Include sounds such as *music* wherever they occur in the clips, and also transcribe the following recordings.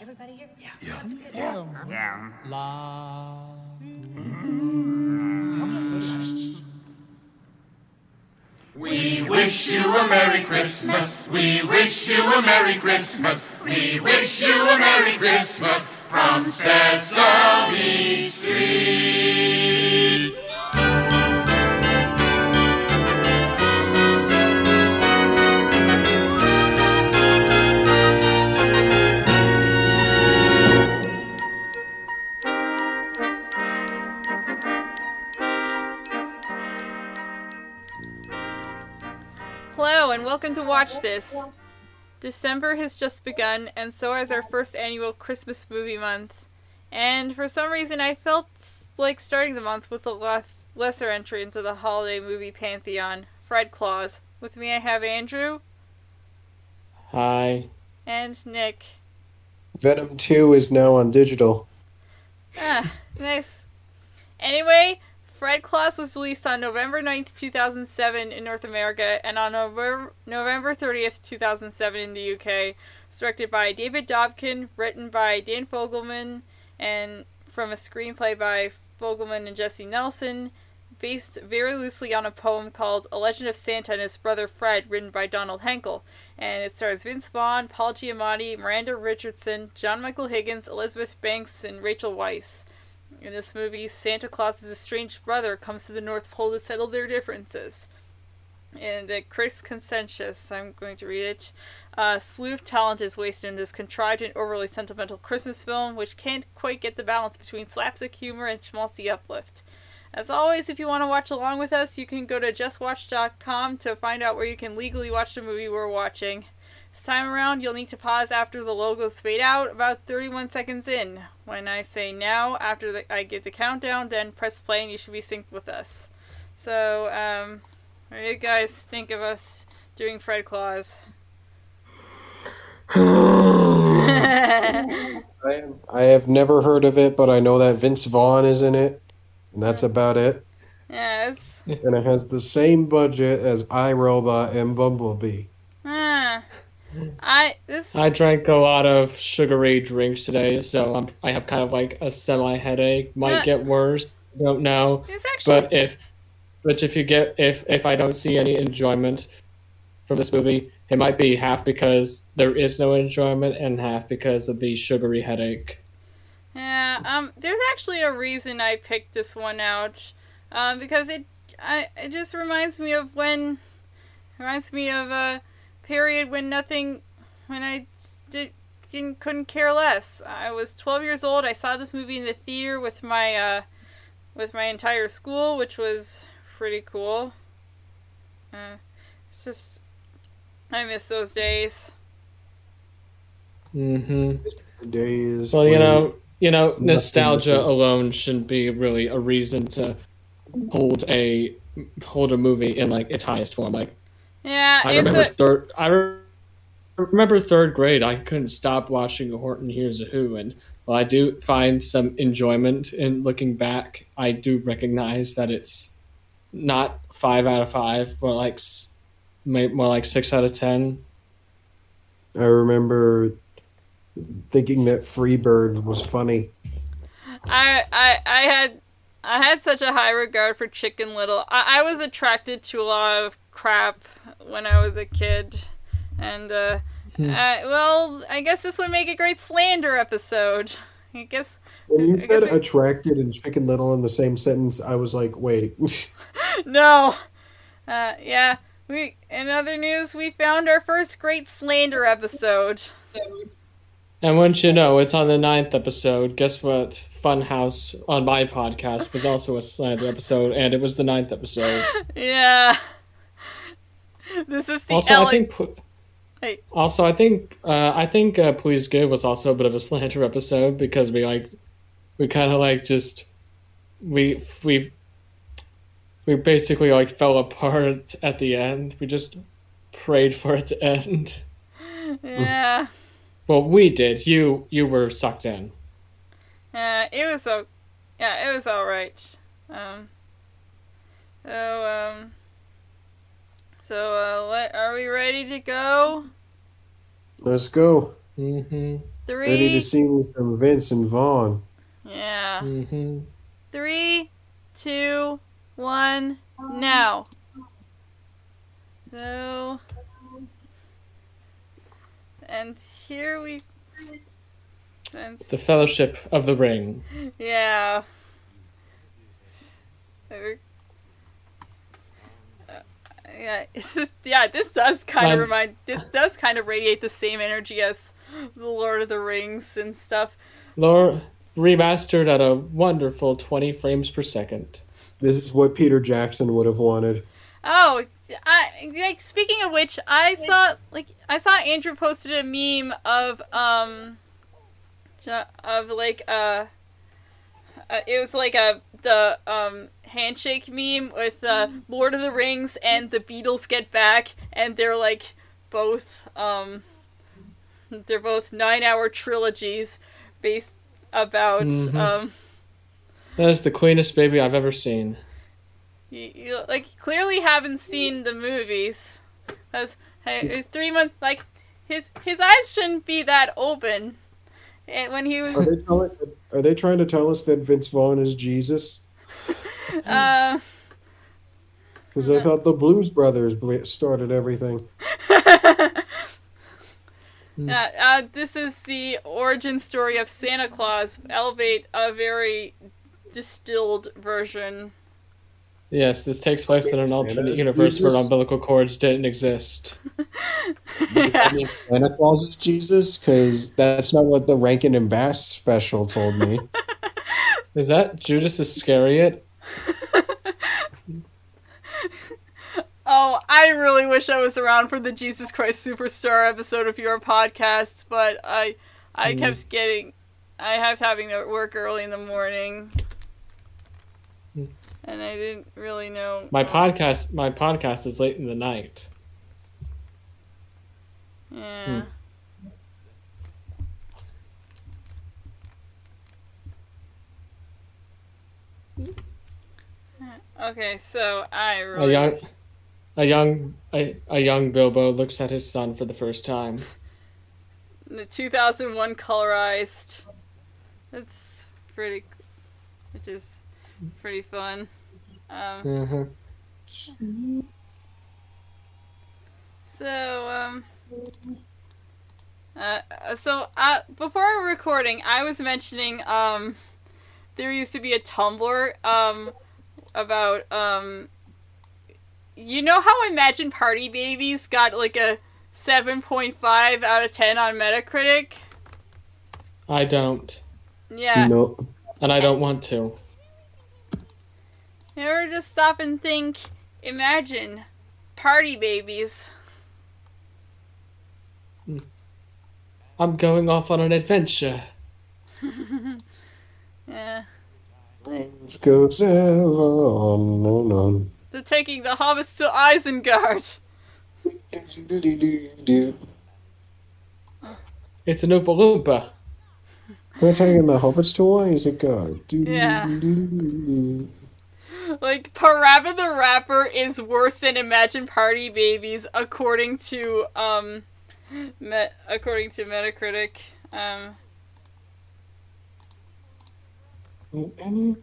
Everybody here? Yeah. Yeah. That's good. Yeah. La. We wish you a Merry Christmas. We wish you a Merry Christmas. We wish you a Merry Christmas from Sesame Street. Welcome to Watch This. December has just begun, and so has our first annual Christmas movie month. And for some reason, I felt like starting the month with a lef- lesser entry into the holiday movie pantheon Fred Claus. With me, I have Andrew Hi. and Nick. Venom 2 is now on digital. Ah, nice. Anyway, Fred Claus was released on November 9th, 2007 in North America and on November, November 30th, 2007 in the UK. It's directed by David Dobkin, written by Dan Fogelman, and from a screenplay by Fogelman and Jesse Nelson, based very loosely on a poem called A Legend of Santa and His Brother Fred, written by Donald Henkel. And it stars Vince Vaughn, Paul Giamatti, Miranda Richardson, John Michael Higgins, Elizabeth Banks, and Rachel Weisz. In this movie, Santa Claus's estranged brother comes to the North Pole to settle their differences. And uh, Critics Consensus, I'm going to read it. Uh, talent is wasted in this contrived and overly sentimental Christmas film, which can't quite get the balance between slapstick humor and schmaltzy uplift. As always, if you want to watch along with us, you can go to justwatch.com to find out where you can legally watch the movie we're watching. This time around, you'll need to pause after the logos fade out, about 31 seconds in. When I say now, after the, I give the countdown, then press play and you should be synced with us. So, um, what do you guys think of us doing Fred Claus? *laughs* I, I have never heard of it, but I know that Vince Vaughn is in it, and that's about it. Yes. *laughs* And it has the same budget as I, Robot and Bumblebee. I. This. I drank a lot of sugary drinks today, so I'm, I have kind of like a semi headache. Uh. Might get worse. Don't know. It's actually. But if, but if you get if if I don't see any enjoyment from this movie, it might be half because there is no enjoyment and half because of the sugary headache. Yeah, um, there's actually a reason I picked this one out, um, because it, I, it just reminds me of when, reminds me of a period when nothing, when I did didn't, couldn't care less. I was 12 years old. I saw this movie in the theater with my, uh, with my entire school, which was pretty cool. Uh, it's just, I miss those days. Mm-hmm. Days. Well, you know, you know, nostalgia alone shouldn't be really a reason to hold a hold a movie in like its highest form. Like Yeah, I remember a, third. I re- remember third grade. I couldn't stop watching Horton Hears a Who, and while I do find some enjoyment in looking back, I do recognize that it's not five out of five, but like more like six out of ten. I remember thinking that Freebird was funny. I, I I had I had such a high regard for Chicken Little. I, I was attracted to a lot of crap when I was a kid, and uh, Hmm. uh, well, I guess this would make a great slander episode. I guess When you I said guess we- attracted and Chicken Little in the same sentence, I was like, wait. *laughs* *laughs* no. Uh, yeah. We in other news, we found our first great slander episode. And once you know, it's on the ninth episode. Guess what? Funhouse on my podcast was also a slander episode, and it was the ninth episode. *laughs* Yeah. *laughs* This is the also, ele- I think. Hey. Also, I think uh, I think uh, Please Give was also a bit of a slander episode because we like we kind of like just we we we basically like fell apart at the end. We just prayed for it to end. *laughs* yeah. Well, we did. You you were sucked in. Yeah, it was so. Yeah, it was all right. Um. So um. So uh, let, are we ready to go? Let's go. hmm Ready to Three. see me some Vince and Vaughn. Yeah. hmm Three, two, one, now. So, and here we, and The Fellowship of the Ring. *laughs* yeah. There- uh, Yeah, it's *laughs* just- yeah, this does kind of remind. This does kind of radiate the same energy as the Lord of the Rings and stuff. Lord remastered at a wonderful 20 frames per second. This is what Peter Jackson would have wanted. Oh, I like speaking of which, I saw like I saw Andrew posted a meme of um of like uh, uh it was like a the um handshake meme with uh Lord of the Rings and the Beatles get back and they're like both um they're both 9-hour trilogies based about Mhm. um That is the queenest baby I've ever seen. You, you like clearly haven't seen the movies. That's hey, three months like his his eyes shouldn't be that open. And when he Are was they, telling, are they trying to tell us that Vince Vaughn is Jesus? *laughs* uh, Because I thought the Blues Brothers started everything. *laughs* uh, uh, this is the origin story of Santa Claus. Elevate a very distilled version. Yes, this takes place in an alternate is universe where umbilical cords didn't exist. *laughs* Santa Claus is Jesus? Because that's not what the Rankin and Bass special told me. Is that Judas Iscariot? *laughs* Oh, I really wish I was around for the Jesus Christ Superstar episode of your podcast, but I I Mm. kept getting I kept having to work early in the morning. Mm. And I didn't really know My podcast my podcast is late in the night. Yeah. Okay, so I A really young a young a, a young Bilbo looks at his son for the first time. the 2001 colorized. It's pretty, which is pretty fun. Um, hmm so um, uh, so uh, before recording, I was mentioning um, there used to be a Tumblr um about um, you know how Imagine Party Babyz got like a 7.5 out of 10 on Metacritic. I don't. Yeah. No. And I don't want to. You ever just stop and think, imagine party babies. I'm going off on an adventure. *laughs* Yeah. Let's go ever on and on. They're taking the hobbits to Isengard. *laughs* It's an Oompa Loompa. We're taking the hobbits to Isengard. Yeah. Like, Parappa the Rapper is worse than Imagine Party Babyz, according to, um, me- according to Metacritic. Um, no,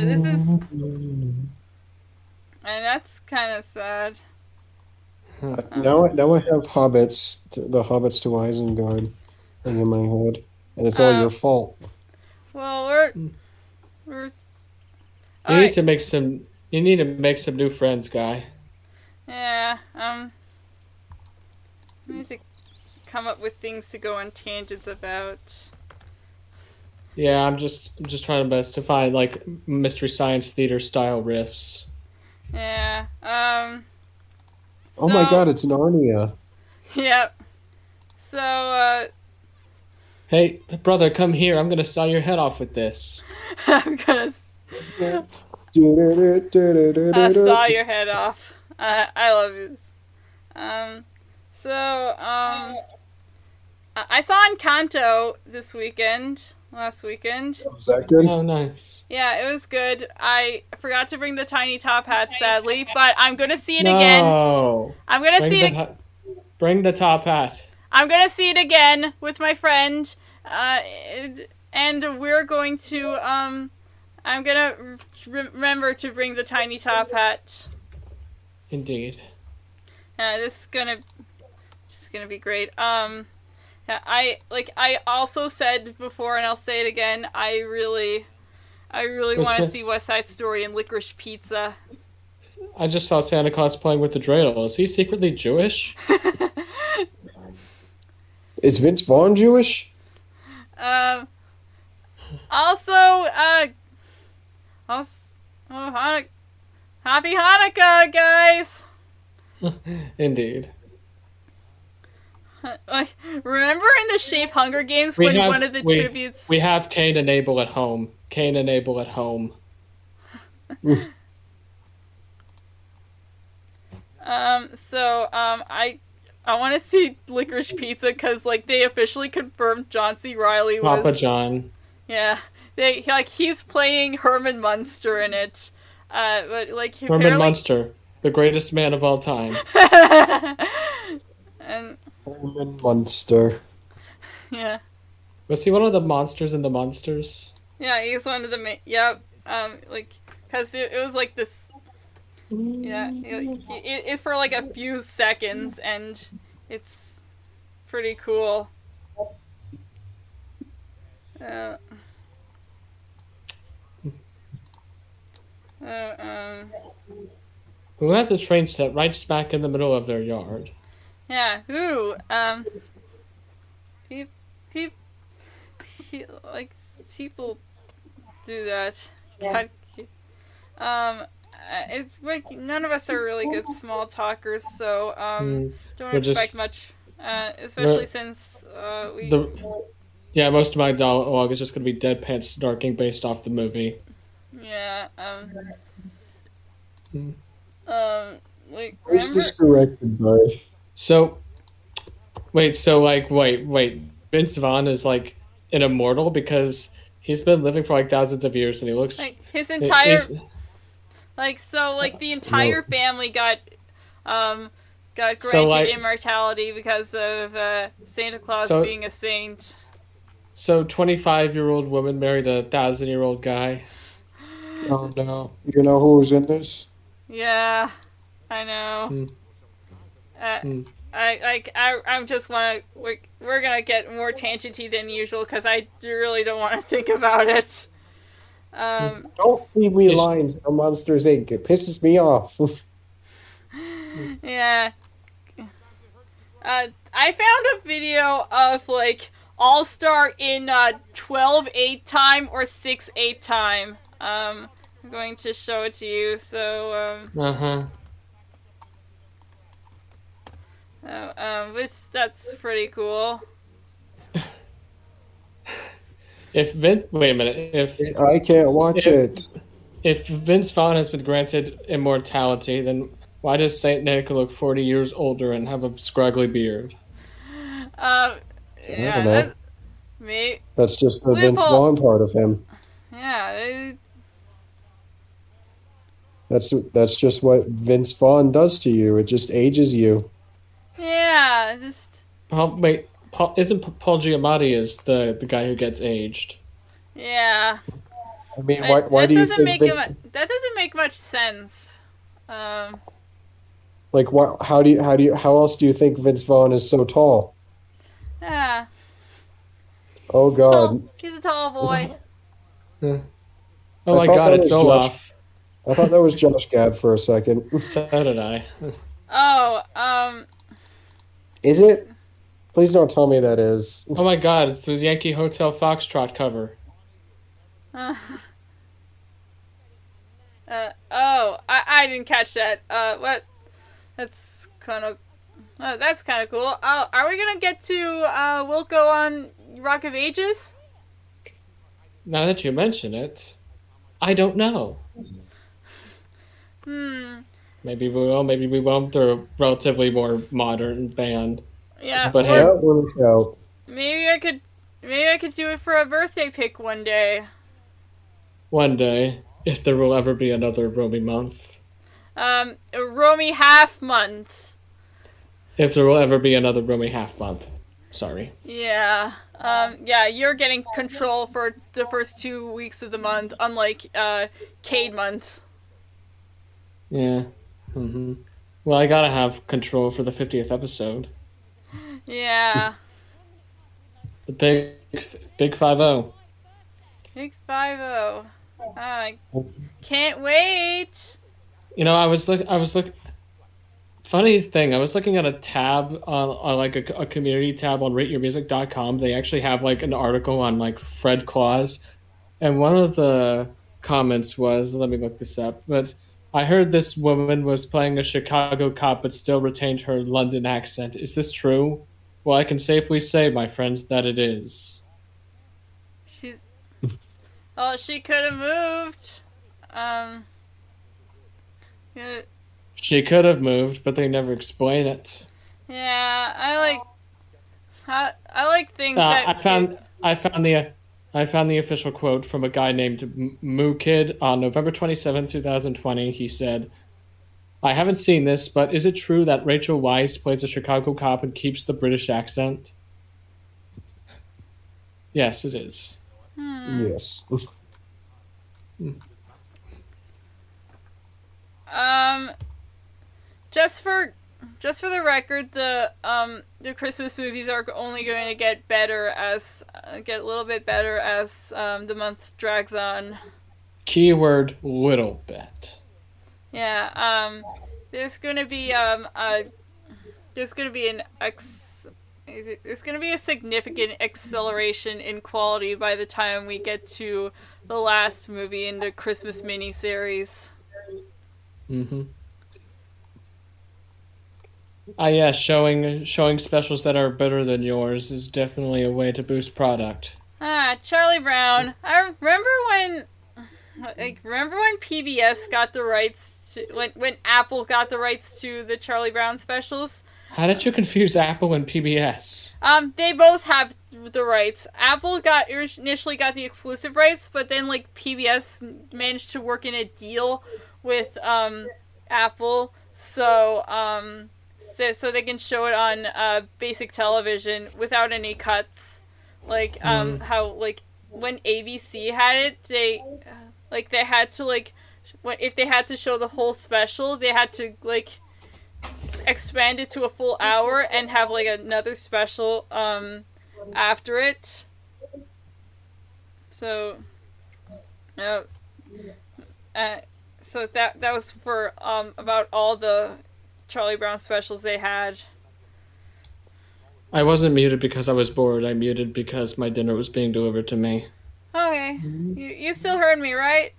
this is, and that's kind of sad. Now, I- now I have hobbits, t- the hobbits to Isengard, in my head, and it's all Uh, your fault. Well, we're, Mm. we're, You alright. need to make some. You need to make some new friends, guy. Yeah, um. I need to come up with things to go on tangents about. Yeah, I'm just I'm just trying my best to find like mystery science theater style riffs. Yeah, um. Oh my god, it's Narnia. Yep. So, uh, Hey, brother, come here. I'm gonna saw your head off with this. *laughs* I'm gonna. I saw your head off. Uh, I love you. Um, so, um. I I saw Encanto this weekend. Last weekend. Was that good? Oh, nice. Yeah, it was good. I forgot to bring the tiny top hat, sadly, but I'm gonna see it again. No. I'm gonna Bring see the, it. to- bring the top hat. I'm gonna see it again with my friend, uh, and- and we're going to um, I'm gonna re- remember to bring the tiny top hat. Indeed. Uh, this is gonna, this is gonna be great. Um, yeah, I like I also said before, and I'll say it again. I really, I really want to see West Side Story and Licorice Pizza. I just saw Santa Claus playing with the dreidel. Is he secretly Jewish? *laughs* Is Vince Vaughn Jewish? Um. Also, uh. Also, oh, Hanuk- Happy Hanukkah, guys! *laughs* Indeed. *laughs* Like, remember in the Shape Hunger Games We when have- one of the we- tributes. We have Cain and Abel at home. Cain and Abel at home. *laughs* Um. So, um, I. I want to see Licorice Pizza because, like, they officially confirmed John C. Reilly was. Papa John. Yeah, they like he's playing Herman Munster in it. Uh, but like he Herman apparently- Munster, the greatest man of all time. *laughs* and Herman Munster. *laughs* yeah, Was he one of the monsters in the monsters? yeah, he's one of the main. Yep. Um, like, cause it, it was like this. Yeah, it, it, it's for like a few seconds, and it's pretty cool. Uh, uh, um, Who has a train set right smack in the middle of their yard? Yeah, who? Um, peop, peop, pe- like people do that. God, um, uh, it's like none of us are really good small talkers, so um, Hmm. don't we're expect just- much. Uh, especially we're- since uh, we. The yeah, most of my dialogue is just gonna be deadpan snarking based off the movie. yeah. Um. Hmm. Um. Like Who's remember? this directed by? So, wait, so like, wait, wait, Vince Vaughn is like an immortal because he's been living for like thousands of years and he looks. Like his entire he's- Like so, like the entire family got, um, got granted So, like- immortality because of uh, Santa Claus So- being a saint. so twenty-five year old woman married a thousand year old guy. *gasps* Oh no. You know who's in this? Yeah, I know. Hmm. Uh, Hmm. I like I I just want to we're, we're gonna get more tangenty than usual because I really don't want to think about it. Um, Don't feed me Is- lines on Monsters Inc. It pisses me off. *laughs* Yeah. Uh, I found a video of like All Star in uh 12 8 time or 6 8 time. Um, I'm going to show it to you. So um, Uh huh. Uh, um, it's that's pretty cool. If Vince, wait a minute. If I can't watch Yeah. it. if Vince Vaughn has been granted immortality, then why does Saint Nick look forty years older and have a scraggly beard? Um, yeah, don't know. that, me, That's just the Vince Loophole. Vaughn part of him. yeah, it- That's that's just what Vince Vaughn does to you. It just ages you. Yeah, just Paul, wait, Paul, isn't Paul Giamatti is the the guy who gets aged? yeah. I mean, I- why why that do you doesn't think make Vince, mu- that doesn't make much sense. Um. like why, how do you how do you how else do you think Vince Vaughn is so tall? Yeah. Oh God! Tall, he's a tall boy. *laughs* Oh I my God, that it's was Olaf. I thought that was Josh Gad for a second. *laughs* So did I. Oh, um, Is it? Please don't tell me that is. Oh my God, it's the Yankee Hotel Foxtrot cover. uh, uh, oh, I, I didn't catch that. Uh, what? That's kind of, oh, that's kind of cool. Oh, are we gonna get to uh, Wilco on Rock of Ages? Now that you mention it, I don't know. Hmm. Maybe we will, maybe we won't. They're a relatively more modern band. Yeah. But hey- Yeah, when it's out. maybe I could, maybe I could do it for a birthday pick one day. One day, if there will ever be another Romy month. Um, a Romy half month. If there will ever be another Romy half month. Sorry. Yeah. Um, yeah, you're getting control for the first two weeks of the month, unlike uh, Cade month. Yeah. Hmm Well, I gotta have control for the 50th episode. *laughs* Yeah. The big, big five zero. Big five zero. I can't wait. You know, I was look. I was look. Funny thing, I was looking at a tab on, on like a, a community tab on rateyourmusic.com. They actually have like an article on like Fred Claus, and one of the comments was, let me look this up, but I heard this woman was playing a Chicago cop but still retained her London accent. Is this true? Well, I can safely say, my friend, that it is. She. Oh, she could have moved. Um. Yeah, She could have moved, but they never explain it. yeah, I like. I, I like things Uh, that. I found I found the I found the official quote from a guy named M- Moo Kid on November twenty seventh, two 2020. He said, I haven't seen this, but is it true that Rachel Weisz plays a Chicago cop and keeps the British accent? Yes, it is. Hmm. Yes. Um, just for just for the record, the um the Christmas movies are only going to get better as uh, get a little bit better as um, the month drags on. Keyword little bit. Yeah. Um, there's gonna be um a there's gonna be an ex there's gonna be a significant acceleration in quality by the time we get to the last movie in the Christmas miniseries. Mm-hmm. Ah, yeah, showing showing specials that are better than yours is definitely a way to boost product. Ah, Charlie Brown. I remember when, like, remember when PBS got the rights to when when Apple got the rights to the Charlie Brown specials. How did you confuse Apple and PBS? Um, they both have the rights. Apple got initially got the exclusive rights, but then like PBS managed to work in a deal with um Apple, so um so, so they can show it on uh basic television without any cuts. Like um how like when ABC had it, they like they had to like when if they had to show the whole special, they had to like expand it to a full hour and have like another special um after it. So, no, uh, so that that was for um about all the Charlie Brown specials they had. I wasn't muted because I was bored. I muted because my dinner was being delivered to me. Okay, you you still heard me, right?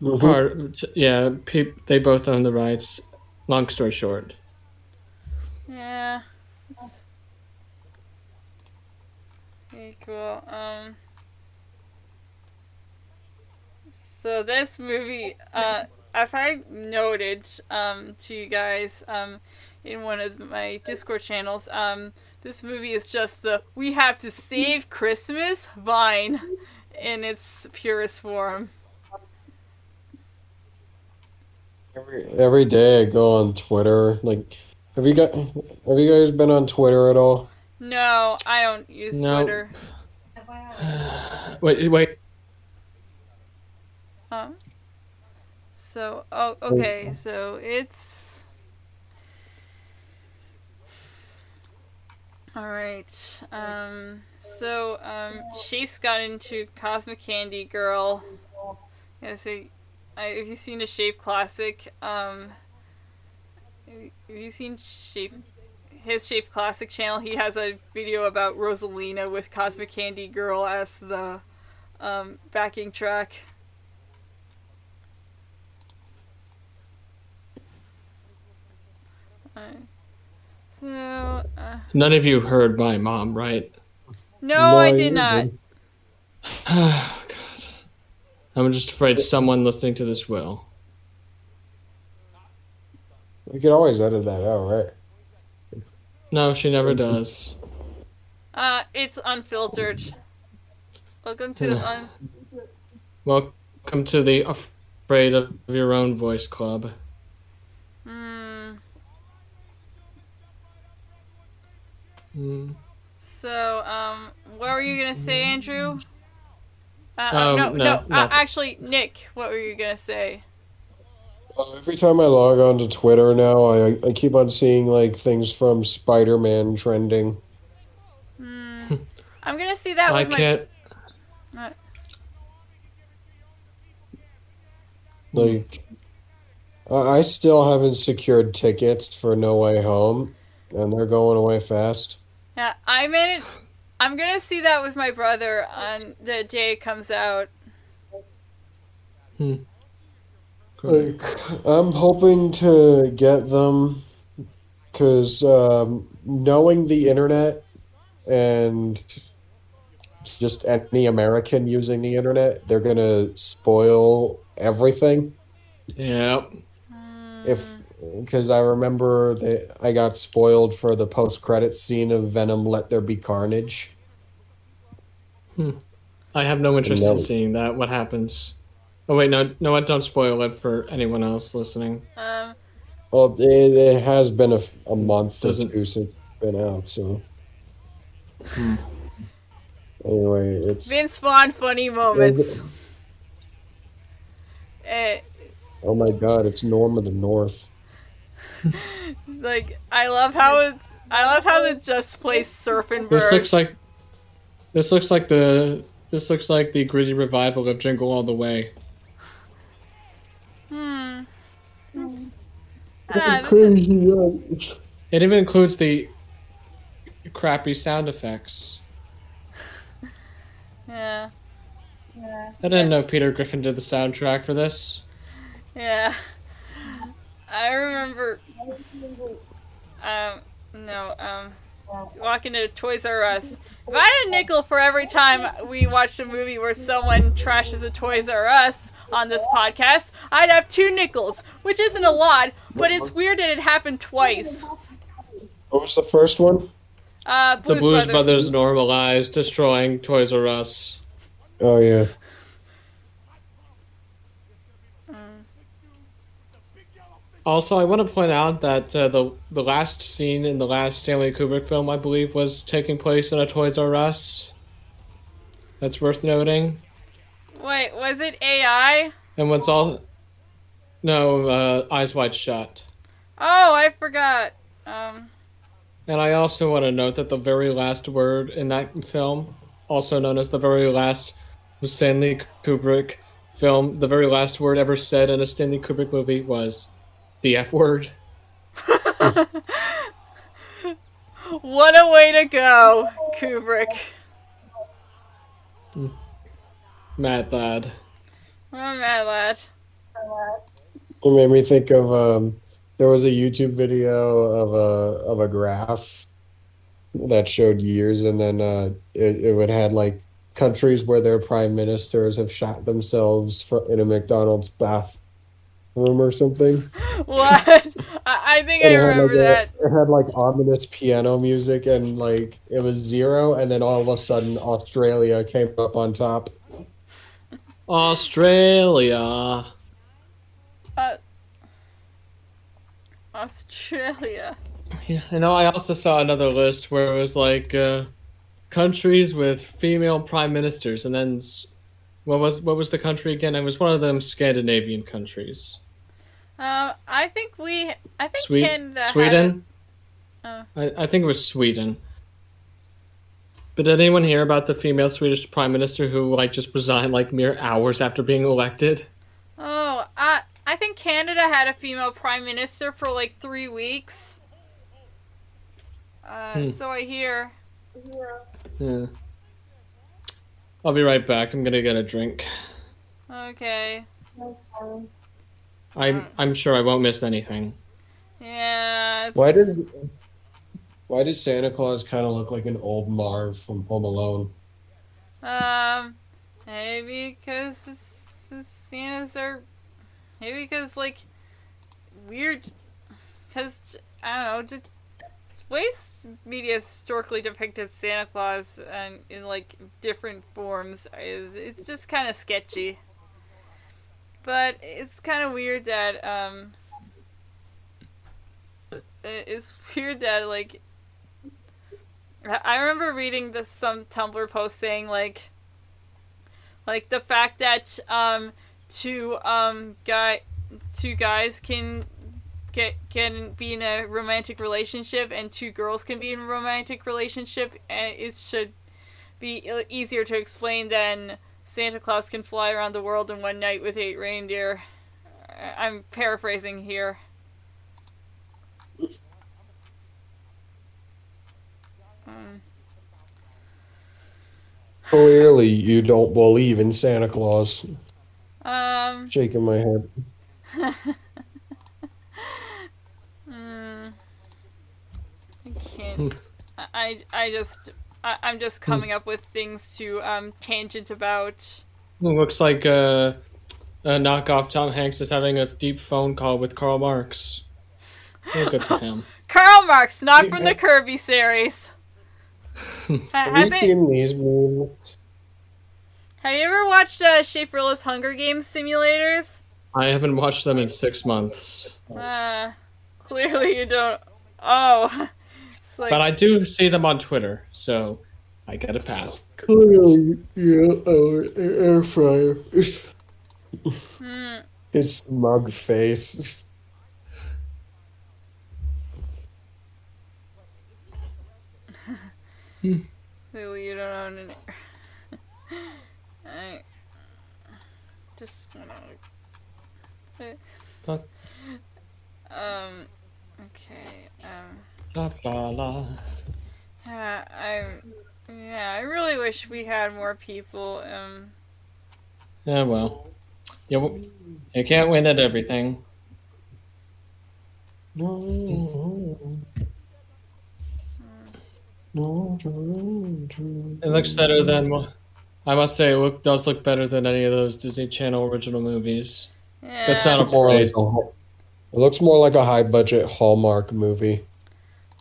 Mhm. Part, yeah, pe- they both own the rights. Long story short, Yeah. Okay, cool. Um. So this movie, uh, if I noted, um, to you guys, um, in one of my Discord channels, um, this movie is just the "We have to save Christmas" vine, in its purest form. Every, every day I go on Twitter. Like, have you got? Have you guys been on Twitter at all? No, I don't use No. Twitter. wait, wait. Um. So, oh, okay. So it's. All right. Um. So, um, Shape's got into Cosmic Candy Girl. Yeah. So, I, have you seen the Shape classic? Um. Have you seen Shape? His Shape Classic channel. He has a video about Rosalina with Cosmic Candy Girl as the um, backing track. Alright. So, uh, None of you heard my mom, right? no, I No, did not. didn't. *sighs* Oh, God. I'm just afraid someone listening to this will. We could always edit that out, right? No, she never does. Uh, it's unfiltered. Welcome to the *sighs* un- Welcome to the Afraid of Your Own Voice Club. So, um, what were you gonna say, Andrew? Uh, Oh, no, no, no. Uh, actually, Nick, what were you gonna say? Uh, Every time I log on to Twitter now, I, I keep on seeing like things from Spider-Man trending. Hmm. *laughs* I'm gonna see that I my. can't. Uh, Like, I I still haven't secured tickets for No Way Home, and they're going away fast. Yeah, I made it. I'm gonna see that with my brother on the day it comes out. Like, I'm hoping to get them because um, knowing the internet and just any American using the internet, they're gonna spoil everything. Yeah. If because I remember that I got spoiled for the post-credit scene of Venom: Let There Be Carnage. I have no interest No. in seeing that. What happens? Oh wait, no, no, what? Don't spoil it for anyone else listening. Um, Well, it, it has been a month or two since it's been out, so. Anyway, it's Vince Vaughn funny moments. Eh, oh my god, it's Norm of the North. *laughs* like I love how it's. I love how it just plays *laughs* Serpentberg. This looks like. This looks like the. This looks like the gritty revival of Jingle All the Way. Hmm. Ah, this. It even includes the crappy sound effects. *laughs* yeah. I didn't know Peter Griffin did the soundtrack for this. Yeah. I remember. Um, no, um, walking to Toys R Us. If I had a nickel for every time we watched a movie where someone trashes a Toys R Us on this podcast, I'd have two nickels, which isn't a lot, but it's weird that it happened twice. What was the first one? Uh, The Blues, Blues Brothers. Brothers normalized destroying Toys R Us. Oh yeah. Also, I want to point out that uh, the the last scene in the last Stanley Kubrick film, I believe, was taking place in a Toys R Us. That's worth noting. Wait, was it AI? And what's all? No, uh, Eyes Wide Shut. Oh, I forgot. Um, And I also want to note that the very last word in that film, also known as the very last Stanley Kubrick film, the very last word ever said in a Stanley Kubrick movie was the F word. what a way to go, Kubrick. Mad lad. Oh, mad lad. It made me think of um, there was a YouTube video of a of a graph that showed years, and then uh, it it would had like countries where their prime ministers have shot themselves fr in a McDonald's bathroom or something. *laughs* What? I, I think I And remember like, a- that. it had like ominous piano music, and like it was zero, and then all of a sudden Australia came up on top. Australia. Uh, Australia. Yeah, I know. I also saw another list where it was like uh, countries with female prime ministers, and then s- what was what was the country again? It was one of them Scandinavian countries. Um, I think we. I think Swe- Canada. had Sweden. Oh. I, I think it was Sweden. But did anyone hear about the female Swedish prime minister who like just resigned like mere hours after being elected? Oh, I. I think Canada had a female prime minister for like three weeks. Uh, Hmm. so I hear. Yeah. I'll be right back. I'm gonna get a drink. Okay. I'm I'm sure I won't miss anything. Yeah. It's, Why did why does Santa Claus kind of look like an old Marv from Home Alone? Um, maybe because it's, it's Santas are. Maybe because like weird. Because I don't know. Just ways media historically depicted Santa Claus and in like different forms is it's just kind of sketchy. But it's kind of weird that um. It's *laughs* weird that like I remember reading this some Tumblr post saying like like the fact that um two um guy two guys can get can be in a romantic relationship and two girls can be in a romantic relationship and it should be e- easier to explain than Santa Claus can fly around the world in one night with eight reindeer. I'm paraphrasing here. Um, Clearly, you don't believe in Santa Claus. um Shaking my head. *laughs* Mm, I can't. I I just. I, I'm just coming up with things to um, tangent about. It looks like uh, a knockoff Tom Hanks is having a deep phone call with Karl Marx. Well, good for him. *laughs* Karl Marx, not from the Kirby series. *laughs* Have Has you it, seen these memes? have you ever watched uh, Shaperillas Hunger Games simulators? I haven't watched them in six months, Uh, clearly you don't. Oh, *laughs* like but I do see them on Twitter, so I get a pass. Clearly, you yeah, uh, air fryer. hmm, His smug face. clearly you don't own an. air. I just wanna. But- Um. Okay. Um. La, la, la. Yeah, I. Yeah, I really wish we had more people. Um. Yeah, well, you you can't win at everything. No. No. It looks better than. I must say, it look, does look better than any of those Disney Channel original movies. Yeah. That's not a more like praise. a, it looks more like a high budget Hallmark movie.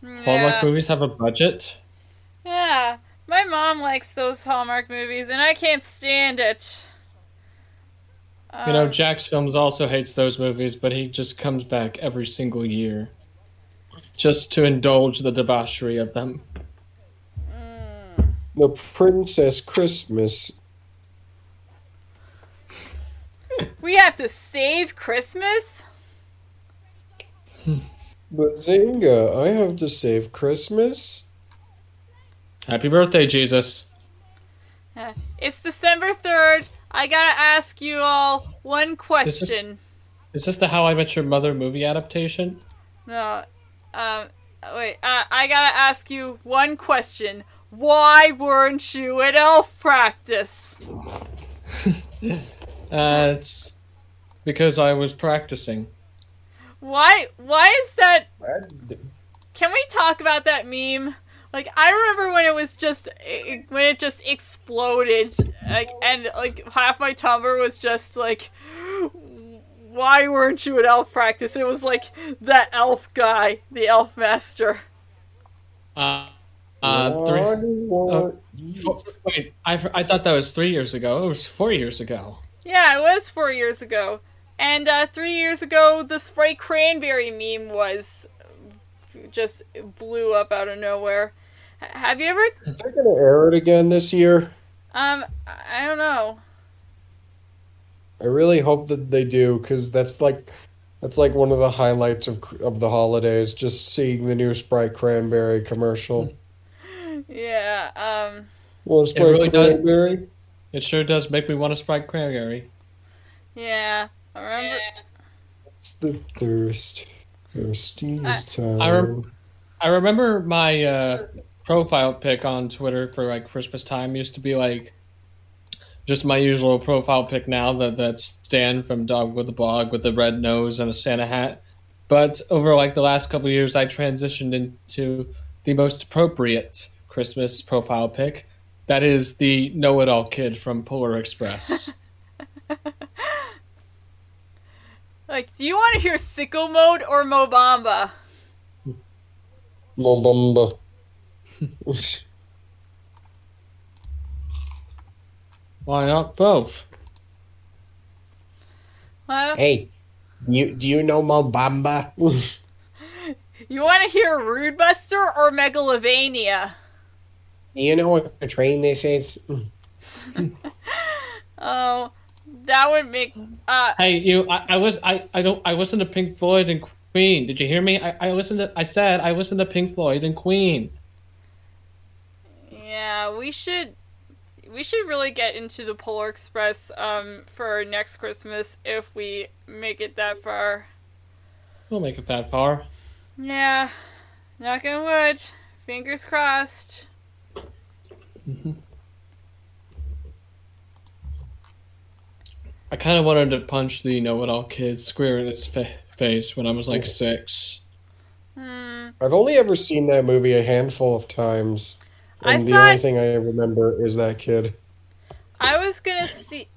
Yeah. Hallmark movies have a budget. Yeah, my mom likes those Hallmark movies, and I can't stand it. You know, Um, Jack's Films also hates those movies, but he just comes back every single year just to indulge the debauchery of them. mm, The Princess Christmas. we have to save Christmas. Bazinga, I have to save Christmas. Happy birthday, Jesus. It's December third. I gotta ask you all one question. Is this the How I Met Your Mother movie adaptation? No, um, wait. Uh, I gotta ask you one question. Why weren't you at elf practice? *laughs* Uh, it's because I was practicing. Why? Why is that? Can we talk about that meme? Like I remember when it was just it, when it just exploded, like and like half my Tumblr was just like, why weren't you at elf practice? It was like that elf guy, the elf master. Uh, uh, three, I want four, wait, I, I thought that was three years ago. It was four years ago. Yeah, it was four years ago, and uh, three years ago the Sprite Cranberry meme was just blew up out of nowhere. H- Have you ever? Is they gonna air it again this year? Um, I don't know. I really hope that they do, because that's like that's like one of the highlights of of the holidays. Just seeing the new Sprite Cranberry commercial. *laughs* Yeah. Um. Well, Sprite really does. Cranberry. It sure does make me want to Sprite Cranberry. Yeah. I remember. It's the thirst, thirstiest time. I rem- I remember my uh, profile pic on Twitter for like Christmas time used to be like just my usual profile pic now that that's Stan from Dog with a Blog with the red nose and a Santa hat. But over like the last couple of years, I transitioned into the most appropriate Christmas profile pic. That is the know-it-all kid from Polar Express. *laughs* Like, do you want to hear Sicko Mode or Mo Bamba? Mobamba. *laughs* Why not both? Well, hey, you do you know Mo Bamba? *laughs* you want to hear Rude Buster or Megalovania? You know what a train this is? *laughs* Oh, that would make uh Hey, you! I, I was I, I don't I listened to Pink Floyd and Queen. Did you hear me? I, I listened to I said I listened to Pink Floyd and Queen. yeah, we should we should really get into the Polar Express um for next Christmas if we make it that far. We'll make it that far. Yeah. Knock on wood. Fingers crossed. I kind of wanted to punch the know-it-all kid square in his fa- face when I was like six. Hmm. I've only ever seen that movie a handful of times, I and the thought- only thing I remember is that kid. I was gonna see.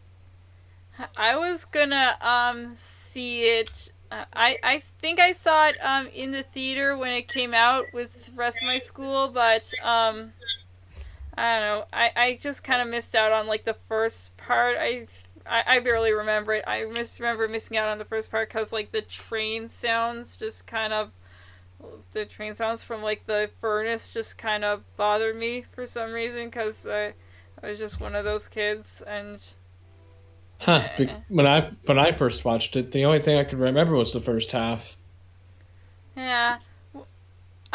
I was gonna um see it. Uh, I I think I saw it um in the theater when it came out with the rest of my school, but um I don't know. I I just kind of missed out on like the first part. I. I, I barely remember it. I mis- remember missing out on the first part because like the train sounds just kind of the train sounds from like the furnace just kind of bothered me for some reason because I, I was just one of those kids and Huh? be- When I when I first watched it, the only thing I could remember was the first half. yeah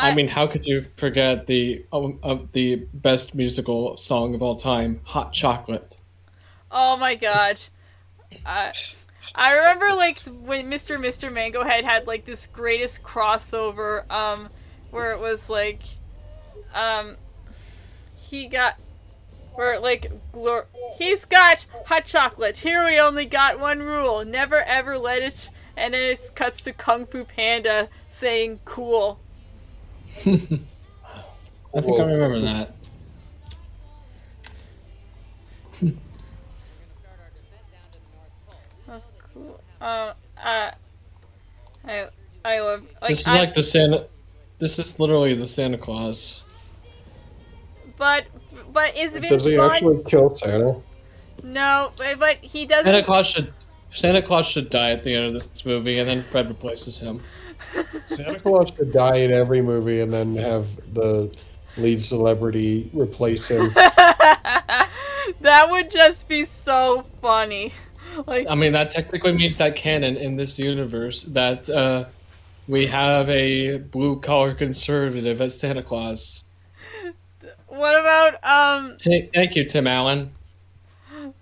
I, I- mean, how could you forget the um, uh, the best musical song of all time, "Hot Chocolate"? Oh my god I I remember like when Mr. Mr. Mango Head had like this greatest crossover um where it was like um he got where like glor- he's got hot chocolate here we only got one rule never ever let it and then it cuts to Kung Fu Panda saying cool *laughs* I think I remember that. Uh, uh, I, I love like this is I, like the Santa. This is literally the Santa Claus. but but is Vince Does he Vaughn? actually kill Santa? No, but, but he doesn't. Santa Claus should Santa Claus should die at the end of this movie, and then Fred replaces him. *laughs* Santa Claus should die in every movie and then have the lead celebrity replace him. *laughs* that would just be so funny. *laughs* Like I mean, that technically means that canon in this universe that uh, we have a blue collar conservative as Santa Claus. what about um T- thank you, Tim Allen.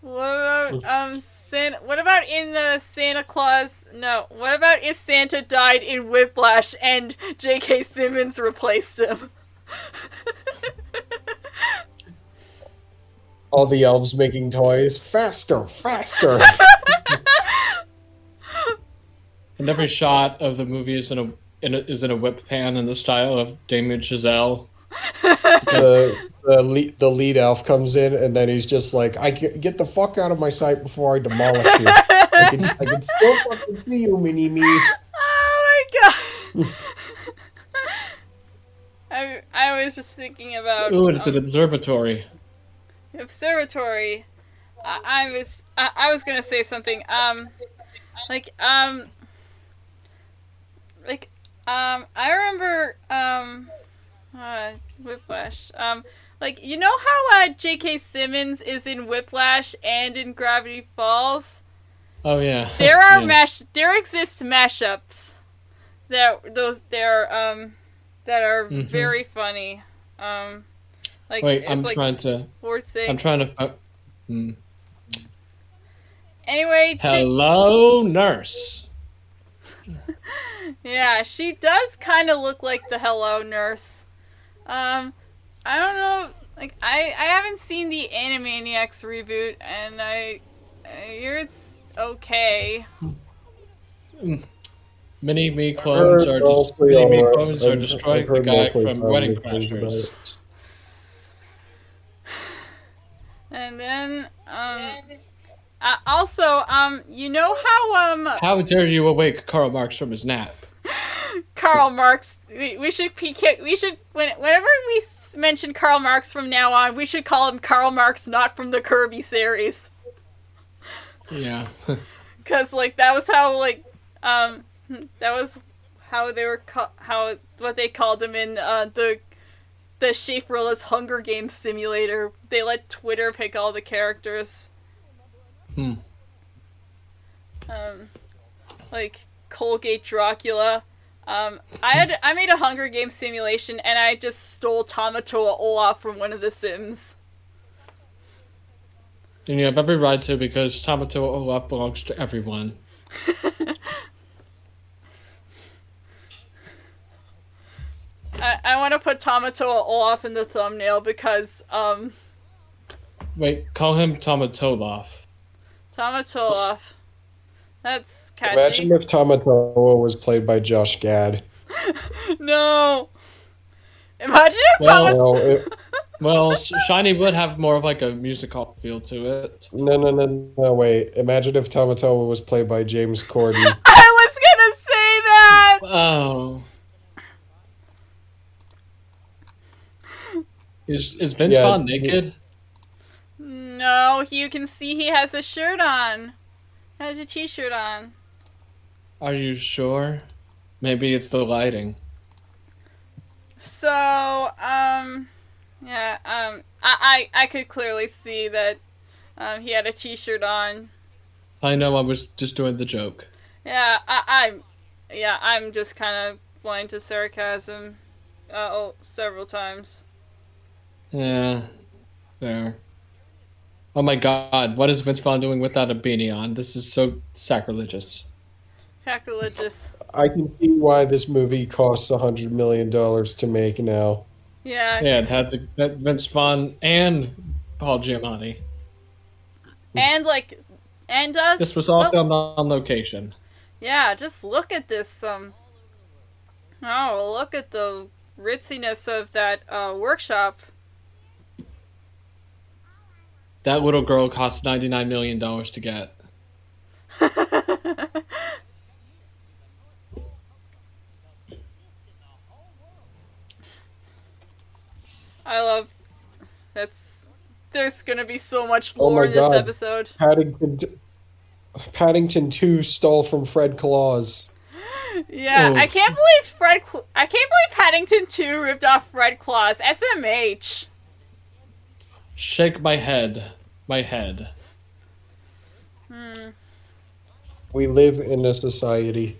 what about um Santa what about in the Santa Claus no, what about if Santa died in Whiplash and J.K. Simmons replaced him? *laughs* All the elves making toys. Faster, faster! *laughs* And every shot of the movie is in a, in a is in a whip pan in the style of Damien Chazelle. *laughs* the the lead, the lead elf comes in and then he's just like, "I get, get the fuck out of my sight before I demolish you. I can I can still fucking see you, mini me." *laughs* Oh my god. I I was just thinking about Ooh, and it's an um, observatory. Observatory. I, I was I, I was gonna say something. Um, like um, like um, I remember um, uh, Whiplash. Um, like you know how uh, J.K. Simmons is in Whiplash and in Gravity Falls. Oh yeah. *laughs* There are Yeah. mash. There exist mashups. That those there um that are Mhm. very funny. Um, like Wait, it's I'm like trying to. sports I'm trying to. Uh, hmm. Anyway, J- Hello, nurse. *laughs* yeah, she does kind of look like the Hello Nurse. Um, I don't know. Like I I haven't seen the Animaniacs reboot, and I, I hear it's okay. Mini me clones are just mini me clones are destroying the guy from Wedding positive things about Crashers. And then um, uh, also um, you know how um How dare you awake Karl Marx from his nap? *laughs* Karl Marx. We, we should We should whenever we mention Karl Marx from now on, we should call him Karl Marx, not from the Kirby series, Yeah. *laughs* because like that was how like um that was how they were how what they called him in uh, the the Shaperella's Hunger Games simulator. They let Twitter pick all the characters. Hmm. Um, like Colgate Dracula. Um, I had I made a Hunger Games simulation and I just stole Tamatoa Olaf from one of the Sims. And you have every right to because Tamato Olaf belongs to everyone. *laughs* I, I want to put Tamatoa Olaf in the thumbnail because um Wait, call him Tomatolov. Tamatoa Olaf. That's catchy. Imagine if Tamatoa was played by Josh Gad. *laughs* No. Imagine if Well- Tamatoa. No, it, *laughs* Well, Shiny would have more of like a musical feel to it. no, no, no, no, wait. Imagine if Tamatoa was played by James Corden. *laughs* I was gonna say that. Oh. Is is Vince Yeah, Vaughn he- naked? No, you can see he has a shirt on. Has a t-shirt on. Are you sure? Maybe it's the lighting. So, um, yeah, um, I, I, I could clearly see that, um, he had a t-shirt on. I know I was just doing the joke. Yeah, I, I'm, yeah, I'm just kind of blind to sarcasm, uh, oh, several times. Yeah, fair. Oh my god, what is Vince Vaughn doing without a beanie on? This is so sacrilegious. Sacrilegious. I can see why this movie costs a hundred million dollars to make now. Yeah, Yeah, it had to, that Vince Vaughn and Paul Giamatti. and like, and us. This was all well, filmed on location. Yeah, just look at this. Um. Oh, look at the ritziness of that uh, workshop. That little girl cost ninety nine million dollars to get. *laughs* I love. That's. There's gonna be so much Oh lore my in this God. episode. Paddington, Paddington Two stole from Fred Claus. *laughs* Yeah, Oh. I can't believe Fred. Cl- I can't believe Paddington Two ripped off Fred Claus. SMH. Shake my head. My head. Hmm. We live in a society.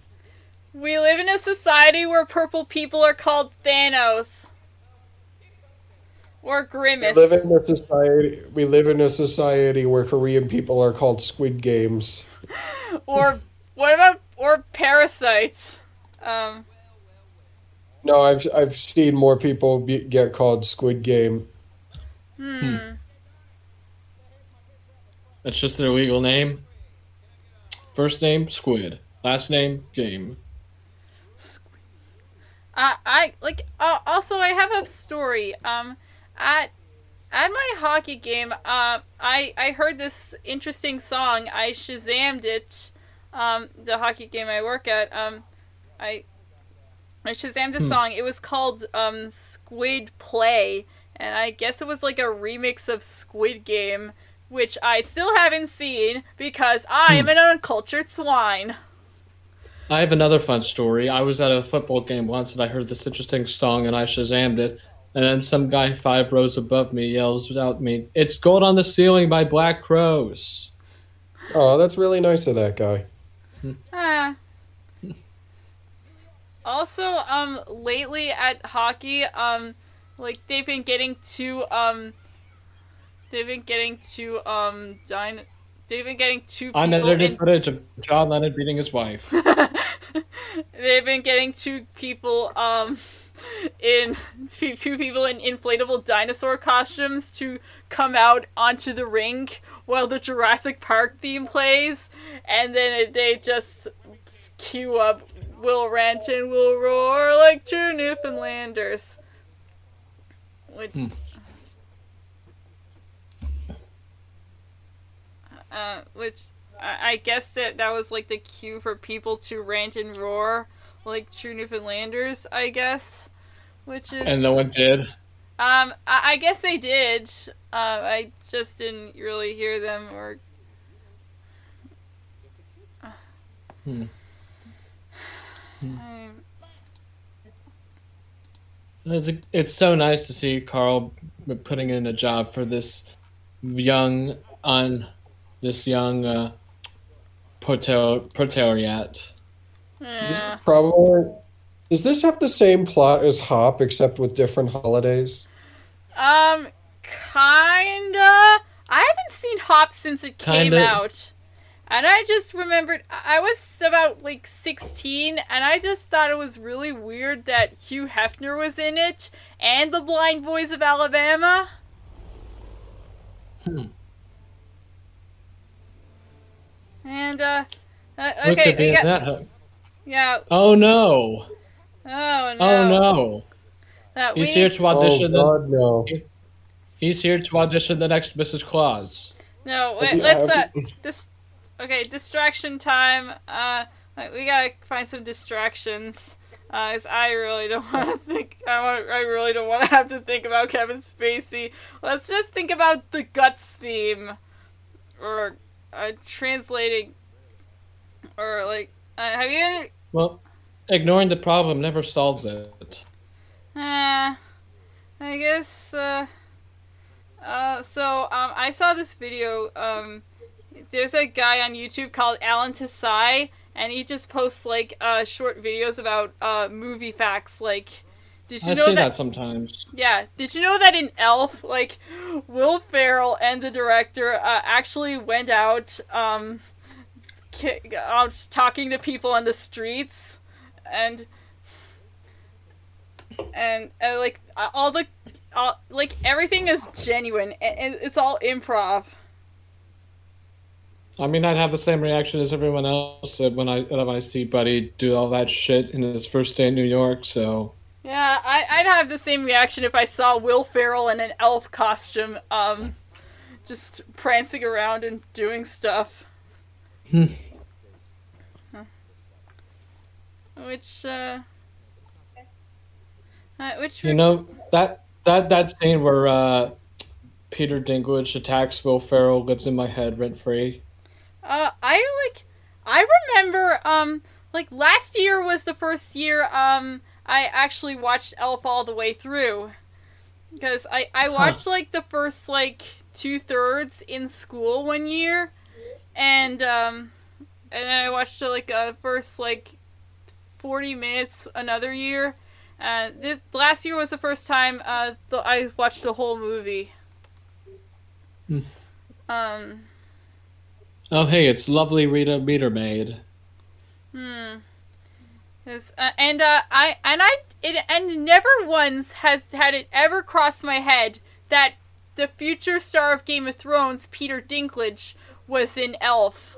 We live in a society where purple people are called Thanos. Or Grimace. We live in a society. We live in a society where Korean people are called Squid Games. *laughs* or what about or parasites? Um. No, I've I've seen more people be, get called Squid Game. Hmm. That's just their legal name. First name Squid. Last name Game. I I like. Uh, also, I have a story. Um, at at my hockey game, uh, I I heard this interesting song. I shazammed it. Um, the hockey game I work at. Um, I I shazammed the Hmm. song. It was called um Squid Play, and I guess it was like a remix of Squid Game, which I still haven't seen because I am an uncultured swine. I have another fun story. I was at a football game once and I heard this interesting song and I shazammed it. And then some guy five rows above me yells out me, It's Gold on the Ceiling by Black Crows. Oh, that's really nice of that guy. *laughs* Ah. Also, um, lately at hockey, um, like they've been getting to um, they've been getting to um, dine. They've been getting two people. Unedited in- footage of John Lennon beating his wife. *laughs* they've been getting two people um, *laughs* in two, people in inflatable dinosaur costumes to come out onto the rink while the Jurassic Park theme plays, and then they just cue up "We'll rant and we'll roar like true Newfoundlanders." Which, Hmm. uh, which I, I guess that that was like the cue for people to rant and roar like true Newfoundlanders, I guess. Which is And no one did. um, I, I guess they did. Uh, I just didn't really hear them or. Hmm. *sighs* Hmm. It's, it's so nice to see Carl putting in a job for this young on this young uh, proto proletariat. This Yeah. probably does this have the same plot as Hop except with different holidays? Um, kinda. I haven't seen Hop since it came Kinda. out. And I just remembered, I I was about like 16, and I just thought it was really weird that Hugh Hefner was in it, and the Blind Boys of Alabama. Hmm. And, uh, uh okay, we got- that? yeah, Oh no! oh no. Oh no! That He's we- here to Oh audition. the, God, no! he's here to audition the next Mrs. Claus. No, wait, let's, uh, *laughs* this, okay, distraction time, uh, we gotta find some distractions, uh, I really don't *laughs* want to think, I want, I really don't want to have to think about Kevin Spacey. Let's just think about the Guts theme, or, uh, translating, or, like, uh, have you, Well, ignoring the problem never solves it. Uh, I guess, uh, uh, so, um, I saw this video, um, there's a guy on YouTube called Alan Tasai, and he just posts, like, uh, short videos about, uh, movie facts, like, did you I know that, that sometimes. yeah, did you know that in Elf, like, Will Ferrell and the director, uh, actually went out, um, ki- talking to people on the streets, and and uh, like uh, all the all, like everything is genuine and it's all improv I mean, I'd have the same reaction as everyone else when I when I see Buddy do all that shit in his first day in New York. So yeah I, i'd have the same reaction if i saw will ferrell in an elf costume um just prancing around and doing stuff Hmm. Huh. which uh, uh which you know that that that scene where uh, Peter Dinklage attacks Will Ferrell lives in my head rent free. Uh, I like, I remember, um, like last year was the first year, um, I actually watched Elf all the way through. Because I, I watched like the first like two thirds in school one year, and, um, and I watched like uh, first like 40 minutes another year. Uh, this last year was the first time, uh, the, I watched the whole movie. Hmm. Um, Oh hey, it's lovely Rita Metermaid. Hmm. Yes, uh, and uh, I and I it and never once has had it ever crossed my head that the future star of Game of Thrones, Peter Dinklage, was an Elf.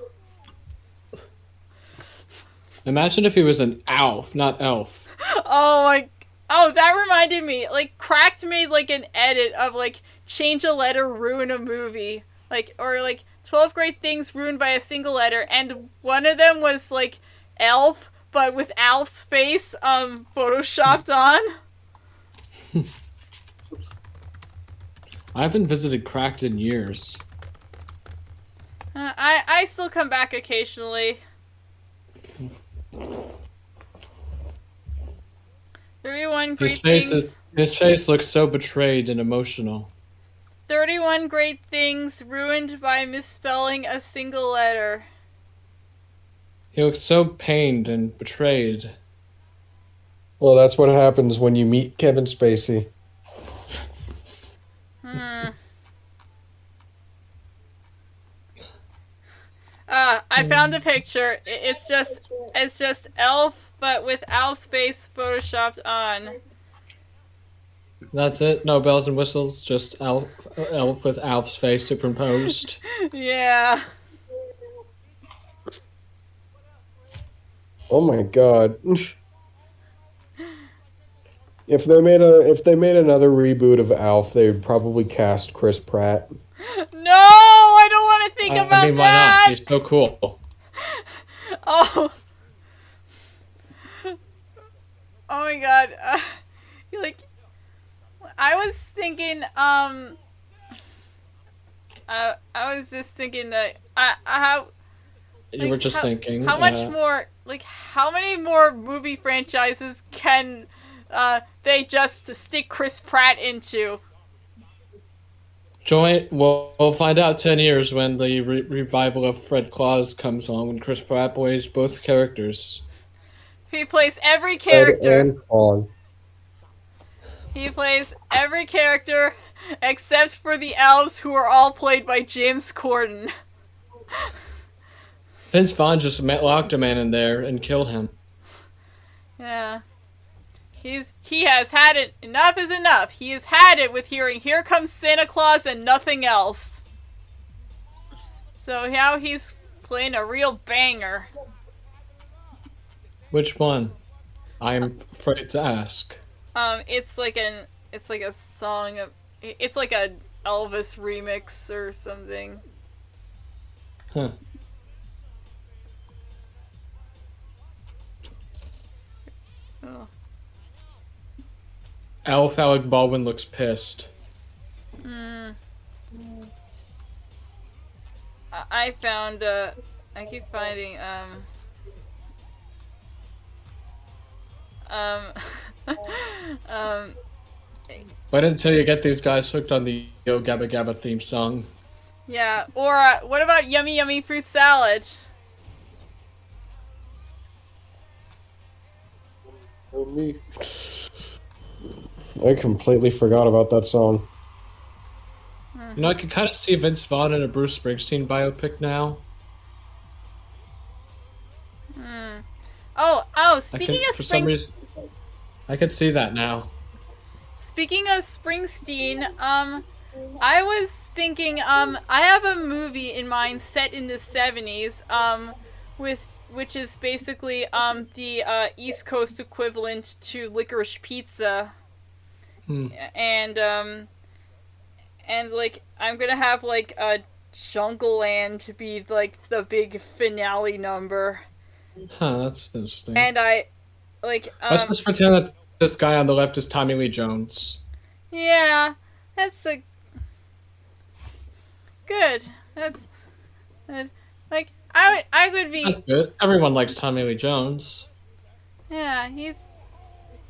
Imagine if he was an elf, not Elf. Oh my! Oh, that reminded me. Like, Cracked made like an edit of like change a letter, ruin a movie, like or like twelve great things ruined by a single letter, and one of them was like Elf, but with Alf's face um photoshopped on. *laughs* I haven't visited Cracked in years. Uh, I I still come back occasionally. Thirty-one great His face is, his face looks so betrayed and emotional. Thirty-one great things ruined by misspelling a single letter. He looks so pained and betrayed. Well, that's what happens when you meet Kevin Spacey. Hmm. Uh, I found a picture. It's just, it's just Elf, but with Alf's face photoshopped on. That's it. No bells and whistles. Just Elf, Elf with Alf's face superimposed. *laughs* Yeah. Oh my god. If they made a if they made another reboot of Alf, they would probably cast Chris Pratt. No, I don't want to think I, about I mean, why that. not? He's so cool. *laughs* Oh. Oh my god. Uh, *laughs* you like I was thinking um uh, I was just thinking that I how You like, were just how, thinking. how much uh, more like how many more movie franchises can uh, they just stick Chris Pratt into. Joint. We'll, we'll find out ten years when the re- revival of Fred Claus comes on when Chris Pratt plays both characters. He plays every Ed character. and Claus. He plays every character except for the elves, who are all played by James Corden. Vince Vaughn just met, locked a man in there and killed him. Yeah. He's he has had it. Enough is enough. He has had it with hearing "Here Comes Santa Claus" and nothing else. So now he's playing a real banger. Which one? I'm afraid to ask. Um, it's like an it's like a song of it's like a Elvis remix or something. Huh. Oh. Alf Alec Baldwin looks pissed. Hmm. I I found uh I keep finding um um *laughs* um Wait until you get these guys hooked on the Yo Gabba Gabba theme song. yeah or uh, what about yummy yummy fruit salad? Me. I completely forgot about that song. You know, I can kind of see Vince Vaughn in a Bruce Springsteen biopic now. Oh oh speaking can, of for some reason, I can see that now. Speaking of Springsteen, um, I was thinking, um, I have a movie in mind set in the '70s, um, with which is basically um the uh, East Coast equivalent to Licorice Pizza, Hmm. and um, and like I'm gonna have like a Jungle Land to be like the big finale number, Huh, that's interesting. and I, like, um, Let's just pretend that this guy on the left is Tommy Lee Jones. Yeah, that's a good. That's good. like I would I would be That's good. Everyone likes Tommy Lee Jones. yeah he's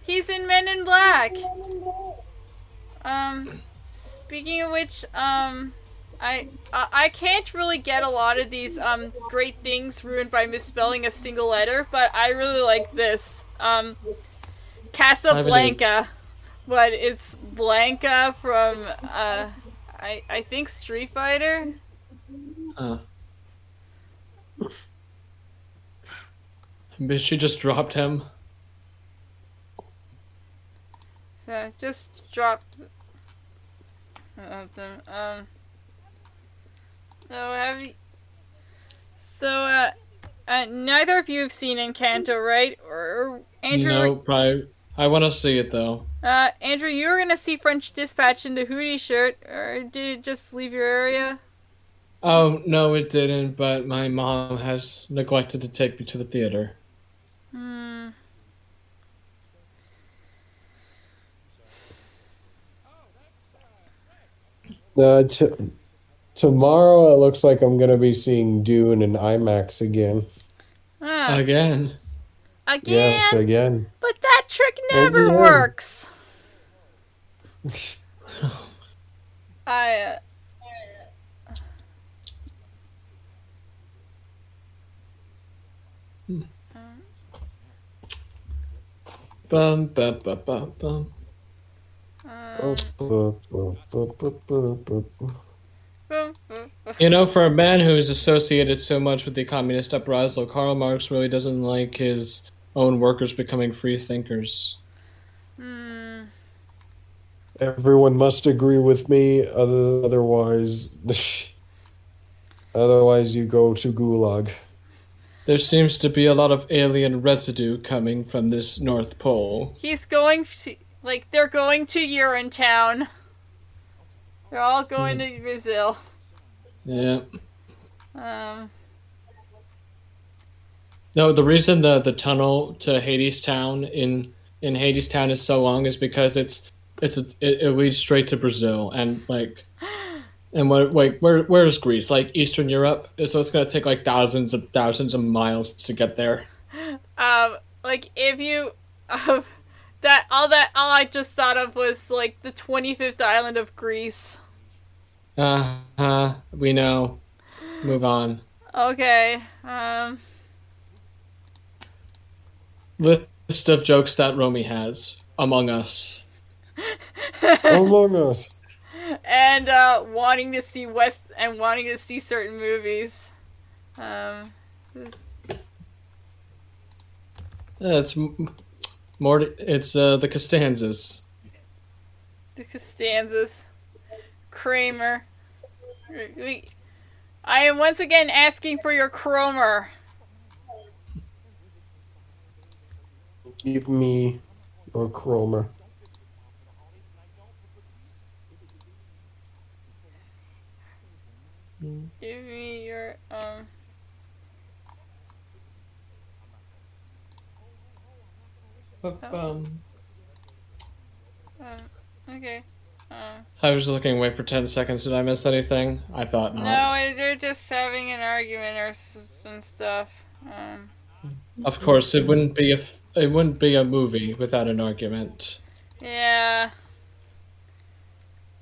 he's in Men in Black. Um, speaking of which, um, I I, I can't really get a lot of these um great things ruined by misspelling a single letter, but I really like this um Casablanca, but it's Blanca from uh I I think Street Fighter. Huh. She just dropped him. Yeah, just dropped. Uh, um. So have you? So uh, uh, neither of you have seen Encanto, right? Or, or Andrew? no, probably. I want to see it though. Uh, Andrew, you were gonna see French Dispatch in the hoodie shirt, or did it just leave your area? Oh no, it didn't. But my mom has neglected to take me to the theater. Hmm. Uh, t- tomorrow it looks like I'm gonna be seeing Dune in IMAX again. Ah, Again. again. Yes, again. But that trick never Again. works. *laughs* I. Uh, Bum bum bum bum bum. um, You know, for a man who's associated so much with the communist uprising, Karl Marx really doesn't like his own workers becoming free thinkers. hmm. Everyone must agree with me, other, otherwise, *laughs* otherwise you go to Gulag. There seems to be a lot of alien residue coming from this North Pole. He's going to like they're going to Urinetown. They're all going to Brazil. Yeah. Um. No, the reason the the tunnel to Hadestown in in Hadestown is so long is because it's it's a, it, it leads straight to Brazil and like *gasps* and what like where where is Greece like Eastern Europe so it's gonna take like thousands of thousands of miles to get there. Um. Like if you, *laughs* um, that all that all I just thought of was like the 25th island of Greece. Uh huh. We know. Move on. Okay. Um. List of jokes that Romy has. Among Us. *laughs* Among Us. and uh, wanting to see West and wanting to see certain movies. Um, Yeah, it's m- more. It's uh, the Costanzas. the Costanzas, Kramer. I am once again asking for your Cromer. Give me a Cromer. Give me your um. Um, um okay. Um, I was looking away for ten seconds. Did I miss anything? I thought not. no, they're just having an argument or s- and stuff. Um, Of course, it wouldn't be a. f- It wouldn't be a movie without an argument. yeah.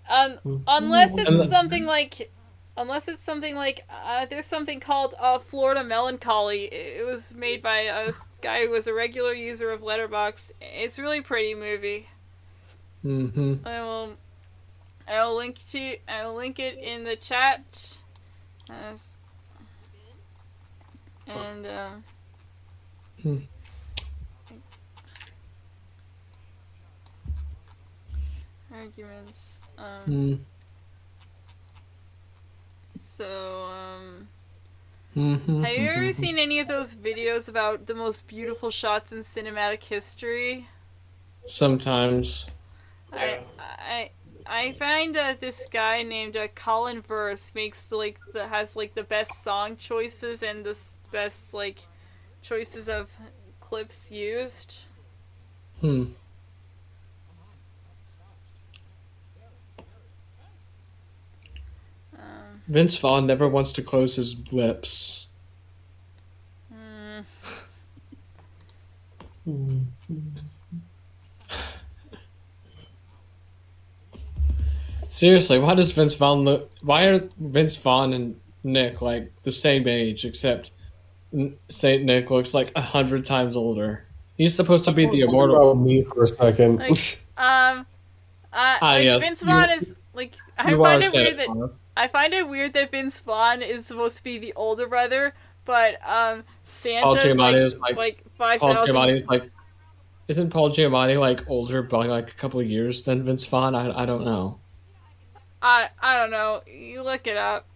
Um, unless it's something like unless it's something like uh, there's something called uh, Florida Melancholy. It was made by a guy who was a regular user of Letterboxd. It's a really pretty movie. Mm-hmm. I will I will link to I will link it in the chat. As- and um, Hmm. arguments. Um, Mm. So um. Mm-hmm. Have you ever seen any of those videos about the most beautiful shots in cinematic history? Sometimes. I I I find that this guy named uh, Colin Verse makes like the has like the best song choices and the s- best like choices of clips used. Hmm. Um, Vince Vaughn never wants to close his lips. *laughs* Seriously, why does Vince Vaughn look? Why are Vince Vaughn and Nick like the same age? Except Saint Nick looks like a hundred times older. He's supposed to be the immortal. about me for a second. Like, Um, uh, like yes, Vince you- Vaughn is like I find it weird that Vaughn. I find it weird that Vince Vaughn is supposed to be the older brother, but um Paul Santa's like, is like like five Paul thousand. Giamatti's like. Isn't Paul Giamatti like older by like a couple of years than Vince Vaughn? I, I don't know. I I don't know. You look it up.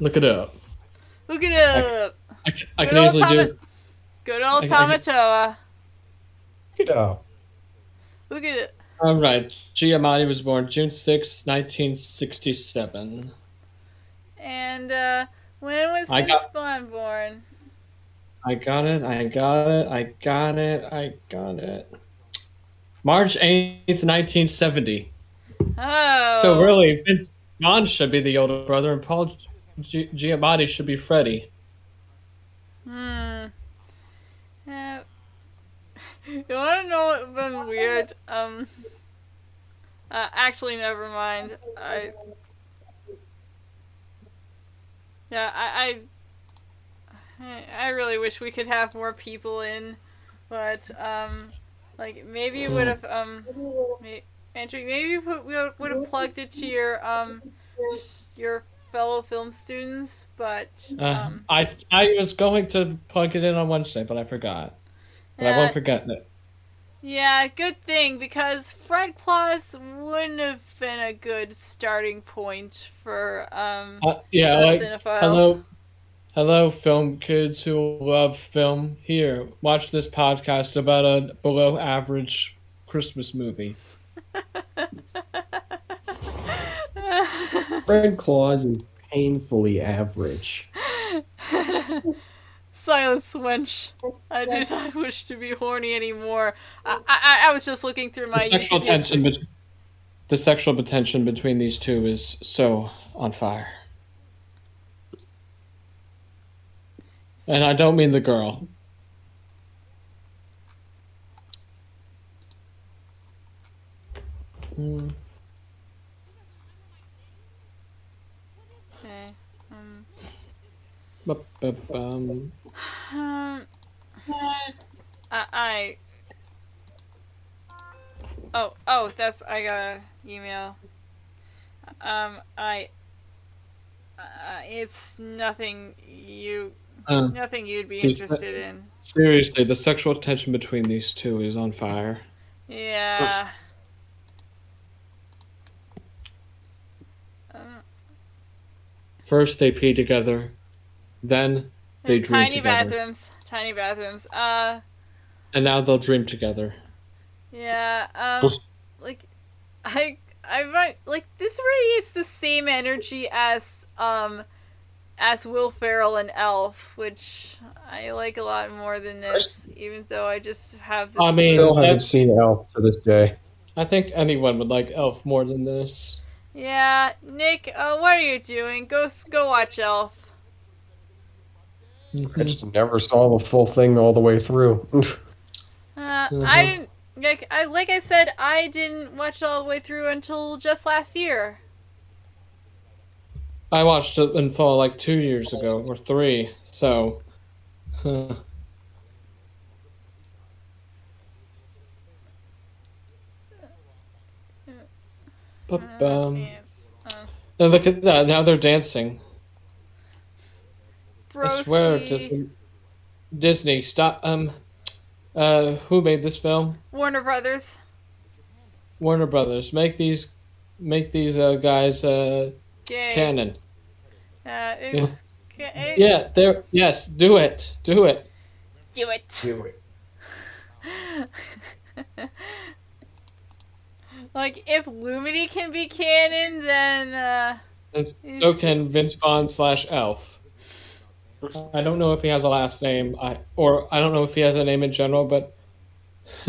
Look it up. Look it up. I, c- I Good can easily Tama- do. Good old I- I- Tamatoa. Get out. Look at it. All right, Giamatti was born June 6, 1967. And uh when was I Vince got- Vaughn born? I got it. I got it. I got it. I got it. March 8th, 1970. Oh. So really, Vince Vaughn should be the older brother, and Paul Gi- Giamatti should be Freddie. Hmm. You want to know what's been weird? Um. Uh, actually, never mind. I. Yeah, I, I. I really wish we could have more people in, but um, like maybe you would have um, may, Andrew, maybe you put, we would have plugged it to your um, your fellow film students, but Uh, um, I I was going to plug it in on Wednesday, but I forgot. But I won't forget it. Yeah, good thing because Fred Claus wouldn't have been a good starting point for um Uh, yeah, like cinephiles. hello, hello, film kids who love film. Here, watch this podcast about a below average Christmas movie. *laughs* Fred Claus is painfully average. *laughs* Silence, wench. *laughs* I do not wish to be horny anymore. I I, I was just looking through my the sexual tension, history. bet- the sexual tension between these two is so on fire. And I don't mean the girl. Hmm. Okay. Um, Ba-ba-bum. Um, I, I. Oh, oh, that's I got a email. Um, I. Uh, it's nothing you, Uh, nothing you'd be that- interested in. seriously, the sexual tension between these two is on fire. Yeah. Um, First they pee together, then they dream tiny together. bathrooms, tiny bathrooms. Uh, and now they'll dream together. yeah. Um, like, I, I might like this radiates the same energy as um, as Will Ferrell and Elf, which I like a lot more than this, even though I just have this. I mean- Still haven't that's- seen Elf to this day. I think anyone would like Elf more than this. Yeah, Nick, uh, what are you doing? Go, s- go watch Elf. I just never saw the full thing all the way through. *laughs* Uh, Mhm. I didn't like I like I said I didn't watch it all the way through until just last year. I watched it in fall like two years ago or three, so. Huh. But, um, uh, and look at that! Now they're dancing. I swear, Disney, Disney, stop. Um, uh, who made this film? Warner Brothers. Warner Brothers. Make these, make these uh, guys uh, Yay. canon. Uh, it's, ca- *laughs* it- Yeah, there. Yes, do it. Do it. Do it. Do it. *laughs* like if Lumity can be canon, then uh, so can Vince Vaughn slash Elf. I don't know if he has a last name, I or I don't know if he has a name in general, but *laughs*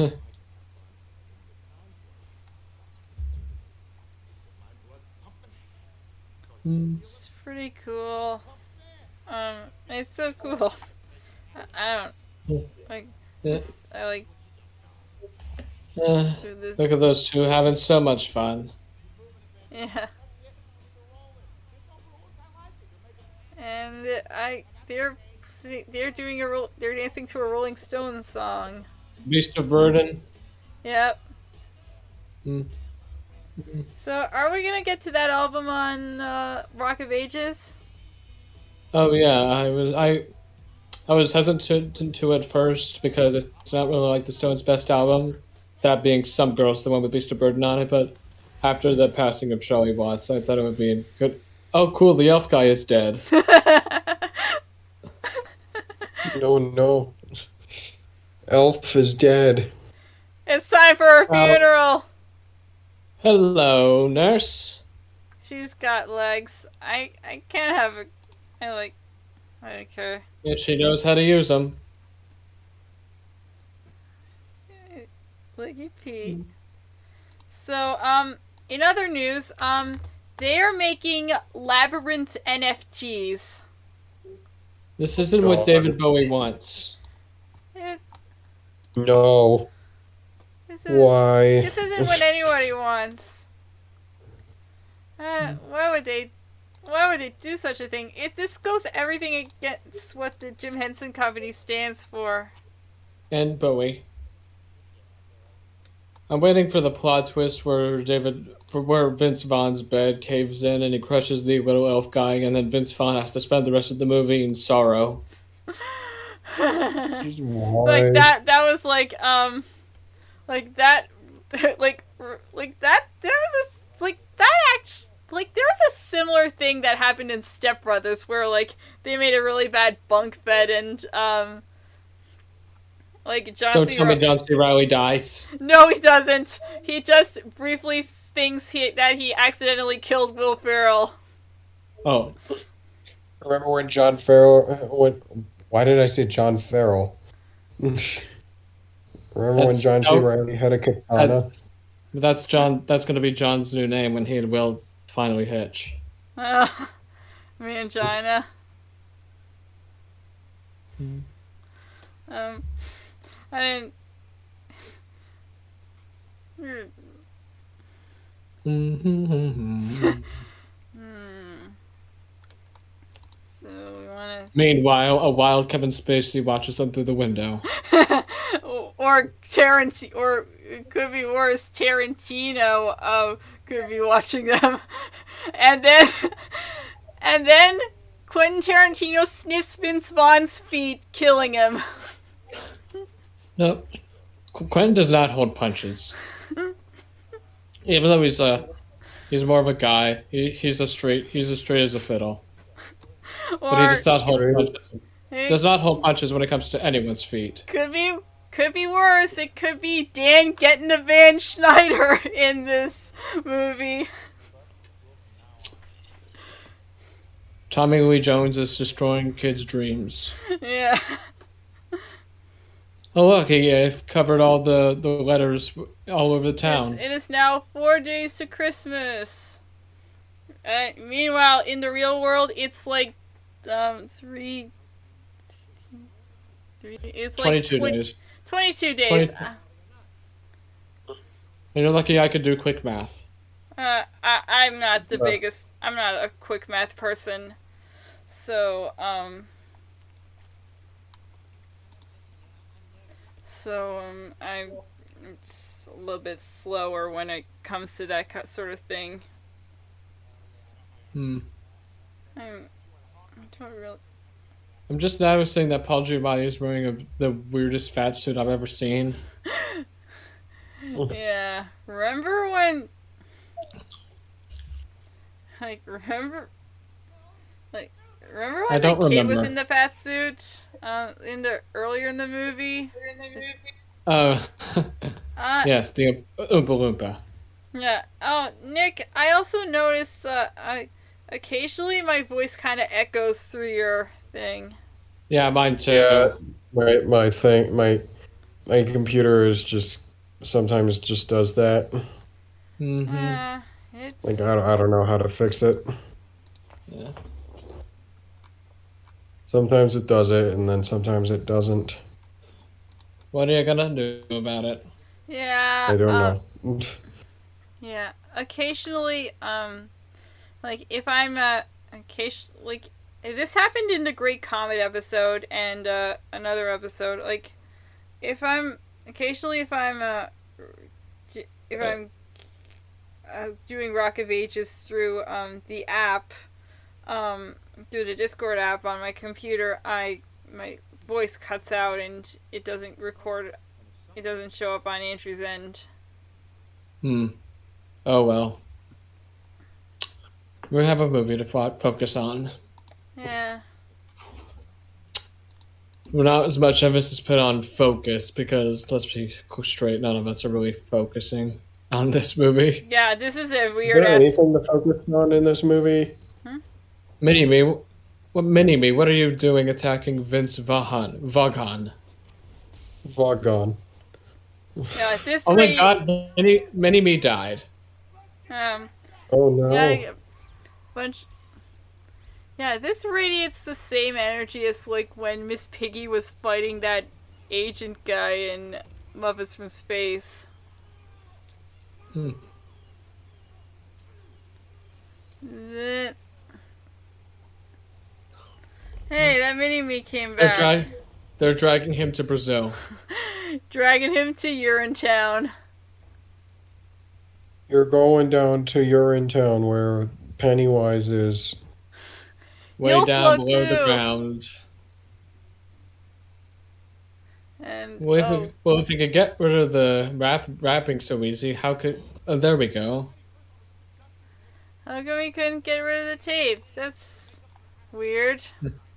it's pretty cool. Um, it's so cool. I, I don't *laughs* like. Yeah. This, I like Uh, look at those two having so much fun. Yeah. And I, they're they're doing a ro- they're dancing to a Rolling Stones song. Beast of Burden. Yep. Hmm. So, are we gonna get to that album on uh, Rock of Ages? Oh yeah, I was I, I was hesitant to, to it first because it's not really like the Stones' best album. That being "Some Girls," the one with Beast of Burden on it. But after the passing of Charlie Watts, I thought it would be good. Oh, cool! The elf guy is dead. *laughs* No, no. Elf is dead. it's time for her Well- funeral. Hello, nurse. She's got legs. I I can't have a. I like. I don't care. And she knows how to use them. Leggy Pete. So, um, in other news, um, they are making labyrinth NFTs. This isn't what David Bowie wants. It, No. this, is, Why? this isn't what anybody wants. Uh, why would they? Why would they do such a thing? If this goes everything against what the Jim Henson Company stands for. And Bowie. I'm waiting for the plot twist where David, for where Vince Vaughn's bed caves in and he crushes the little elf guy, and then Vince Vaughn has to spend the rest of the movie in sorrow. *laughs* Like that that was like um like that *laughs* like like that there was a like that act like there was a similar thing that happened in Step Brothers where like they made a really bad bunk bed and um like John Don't C. tell me John C. Reilly dies. No, he doesn't. He just briefly thinks he that he accidentally killed Will Ferrell. Oh, Remember when John Farrell? When, why did I say John Farrell? *laughs* Remember when John C. Reilly had a katana? that's John. That's going to be John's new name when he and Will finally hitch. *laughs* Uh, Mangina. Hmm. Um, I didn't. So we want Meanwhile, a wild Kevin Spacey watches them through the window. *laughs* or Tarantino, or it could be worse. Tarantino uh, could be watching them, *laughs* and then, *laughs* and then Quentin Tarantino sniffs Vince Vaughn's feet, killing him. No, Quentin does not hold punches. Even though he's a, he's more of a guy. He, he's a straight. He's as straight as a fiddle. *laughs* But he does not hold punches. it Does not hold punches when it comes to anyone's feet. could be could be worse. It could be Dan getting the Van Schneider *laughs* in this movie. Tommy Lee Jones is destroying kids' dreams. *laughs* Yeah. Oh look, I've covered all the, the letters all over the Yes, town. it is now four days to Christmas. Uh, meanwhile, in the real world, it's like um three. three it's like Twenty-two days. 22 days. 20 And you're lucky I could do quick math. Uh, I, I'm not the Yeah. biggest. I'm not a quick math person, so um. So um, I'm a little bit slower when it comes to that sort of thing. Hmm. I'm. I don't really. I'm just noticing that Paul Giamatti is wearing a, the weirdest fat suit I've ever seen. *laughs* Yeah. Remember when? Like remember. Like remember when I don't the kid was in the fat suit? Uh, in the earlier in the movie. Uh, *laughs* Uh, yes, the Oompa Loompa. Yeah. Oh, Nick, I also noticed uh, I occasionally my voice kind of echoes through your thing. Yeah, mine too. Yeah, my my thing, my my computer is just sometimes just does that. Mm hmm Uh, it's Like I don't, I don't know how to fix it. Yeah. Sometimes it does it, and then sometimes it doesn't. What are you gonna do about it? yeah. I don't uh, know. *laughs* Yeah. Occasionally, um, like if I'm uh, occasion like this happened in the Great Comet episode and uh another episode. Like if I'm occasionally if I'm uh if. I'm uh, doing Rock of Ages through um the app, um through the Discord app on my computer, I my voice cuts out and it doesn't record. It doesn't show up on Andrew's end. Hmm. Oh well. We have a movie to fo- focus on. Yeah. Well, not as much emphasis put on focus because let's be straight, none of us are really focusing on this movie. Yeah, this is a weird. Is weird there ass. anything to focus on in this movie? Mini me, what mini me? What are you doing attacking Vince Vaughn? Vaughan? Vagon. Yeah, this Oh my radi- God! Mini mini me died. Um, Oh no. yeah, bunch. Yeah, this radiates the same energy as like when Miss Piggy was fighting that agent guy in Muppets from Space. Hmm. That- Hey, that mini me came They're back, drag, they're dragging him to Brazil. *laughs* dragging him to Urinetown. You're going down to Urinetown where Pennywise is. *laughs* way You'll down float below the ground. And Well, if, oh, we, well, if you could get rid of the rap rapping so easy, how could? Oh, there we go. how come we couldn't get rid of the tape? That's weird. *laughs*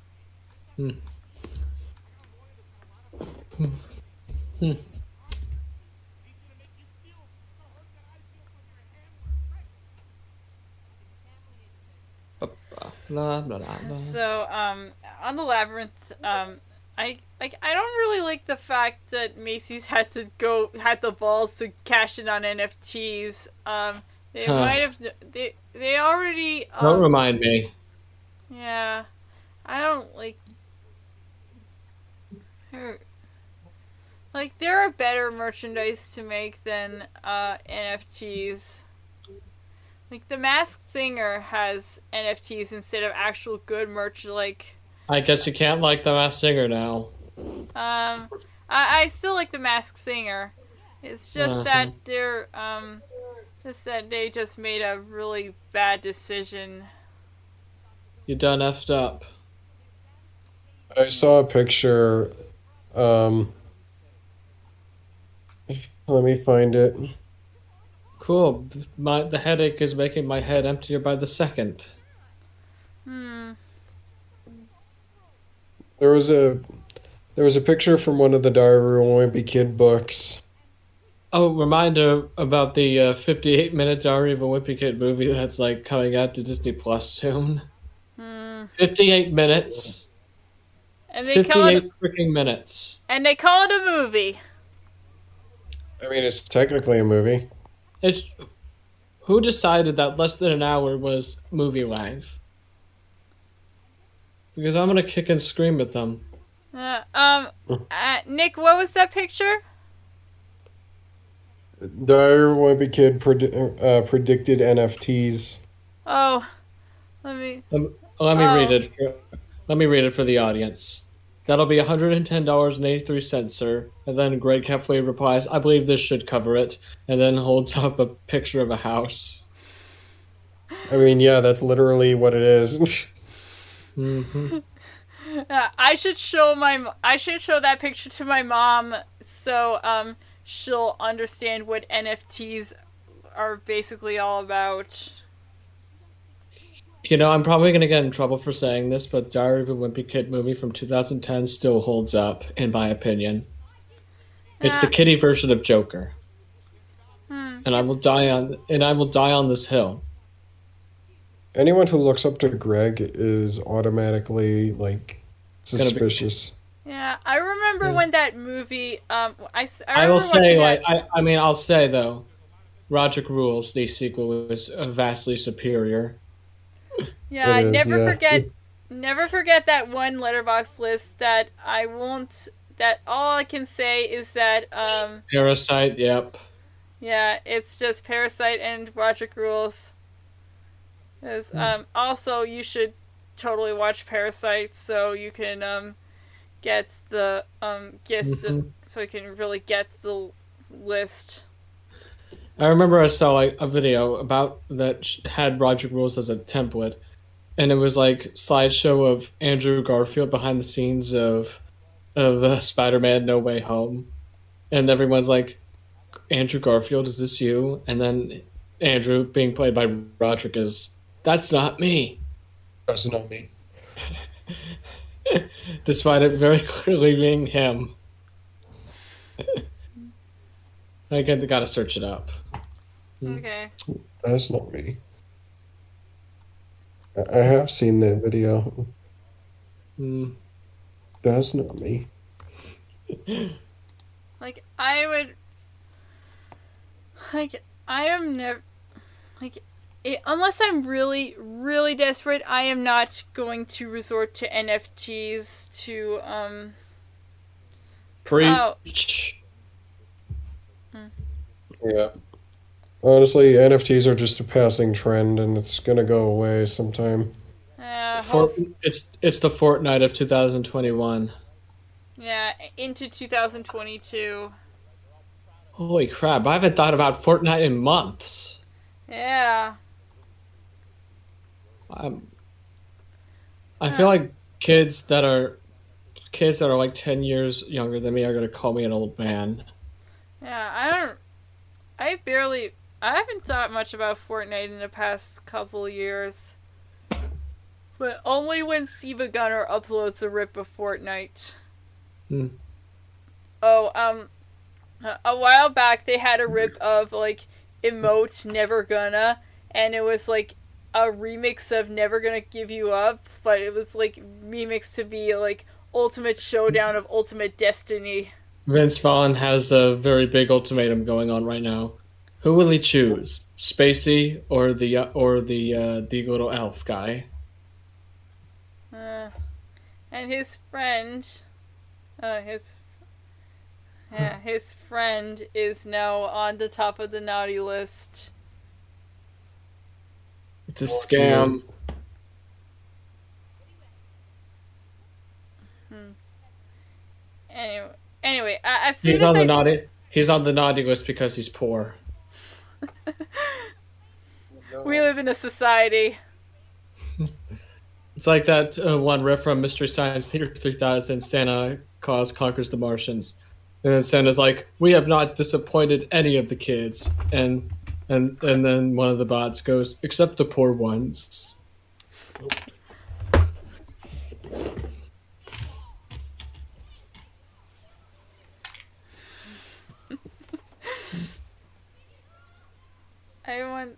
Blah. So, um, on the labyrinth, um, I like I don't really like the fact that Macy's had to go had the balls to cash in on NFTs. Um, they Huh. might have they they already Don't um, remind me. yeah. I don't like. There- Like there are better merchandise to make than uh, NFTs. Like the Masked Singer has NFTs instead of actual good merch. Like, I guess you can't like the Masked Singer now. um, I, I still like the Masked Singer. It's just Uh-huh. that they're um, just that they just made a really bad decision. You done effed up. I saw a picture. Um, let me find it. Cool. My the headache is making my head emptier by the second. Hmm. There was a there was a picture from one of the Diary of a Wimpy Kid books. Oh, reminder about the uh, 58 minute Diary of a Wimpy Kid movie that's like coming out to Disney Plus soon. Hmm. 58 minutes. And they call 58 it freaking minutes. and they call it a movie. I mean, it's technically a movie. It's who decided that less than an hour was movie length? Because I'm gonna kick and scream at them. Uh, um, *laughs* uh, Nick, what was that picture? Diary of a Wimpy Kid predi- uh, predicted NFTs. Oh, let me. Let me Oh. read it. For, let me read it for the audience. That'll be $110.83, sir. And then Greg Heffley replies, I believe this should cover it. And then holds up a picture of a house. I mean, yeah, that's literally what it is. *laughs* hmm Uh, I should show my. I should show that picture to my mom so um she'll understand what NFTs are basically all about. You know, I'm probably going to get in trouble for saying this, but Diary of a Wimpy Kid movie from 2010 still holds up, in my opinion. It's the Yeah. kitty version of Joker. Hmm. And I will die on and I will die on this hill. Anyone who looks up to Greg is automatically like Gonna be- suspicious. Yeah, I remember Yeah. when that movie. Um, I. s- I I will say, like, that- I, I mean, I'll say though, Rodrick Rules, the sequel, was uh, vastly superior. Yeah, It is, never yeah. forget, never forget that one Letterboxd list that I won't. That all I can say is that um, Parasite, yep. yeah, it's just Parasite and Rodrick Rules. Is Hmm. um also you should totally watch Parasite so you can um get the um gist Mhm. so you can really get the list. I remember I saw like a video about that had Rodrick Rules as a template, and it was like slideshow of Andrew Garfield behind the scenes of of uh, Spider-Man: No Way Home, and everyone's like, "Andrew Garfield, is this you?" And then Andrew, being played by Rodrick, is that's not me, That's not me. *laughs* despite it very *laughs* clearly being him. *laughs* I got to search it up. Hmm. Okay. That's not me. I I have seen that video. Mm. That's not me. Like I would like I am never like it, unless I'm really really desperate, I am not going to resort to NFTs to um Preach. Yeah. Honestly, NFTs are just a passing trend, and it's gonna go away sometime. uh, Fort, it's it's the Fortnite of 2021. yeah into 2022. Holy crap! I haven't thought about Fortnite in months. Yeah. I'm, I feel like kids that are kids that are like 10 years younger than me are gonna call me an old man. Yeah, I don't I barely I haven't thought much about Fortnite in the past couple years. But only when SiIvaGunner uploads a rip of Fortnite. Hmm. Oh, um a- a while back they had a rip of like emote never gonna and it was like a remix of Never Gonna Give You Up, but it was like remixed to be like Ultimate Showdown of Ultimate Destiny. Vince Vaughn has a very big ultimatum going on right now. Who will he choose, Spacey or the or the uh, the little elf guy? Uh, and his friend, uh, his, yeah, his friend is now on the top of the naughty list. It's a scam. Anyway, anyway, uh, as soon He's as on I the naughty. He's on the naughty list because he's poor. We live in a society. It's like that uh, one riff from Mystery Science Theater 3000 Santa Claus Conquers the Martians. And then Santa's like, We have not disappointed any of the kids. And and and then one of the bots goes, Except the poor ones. I want.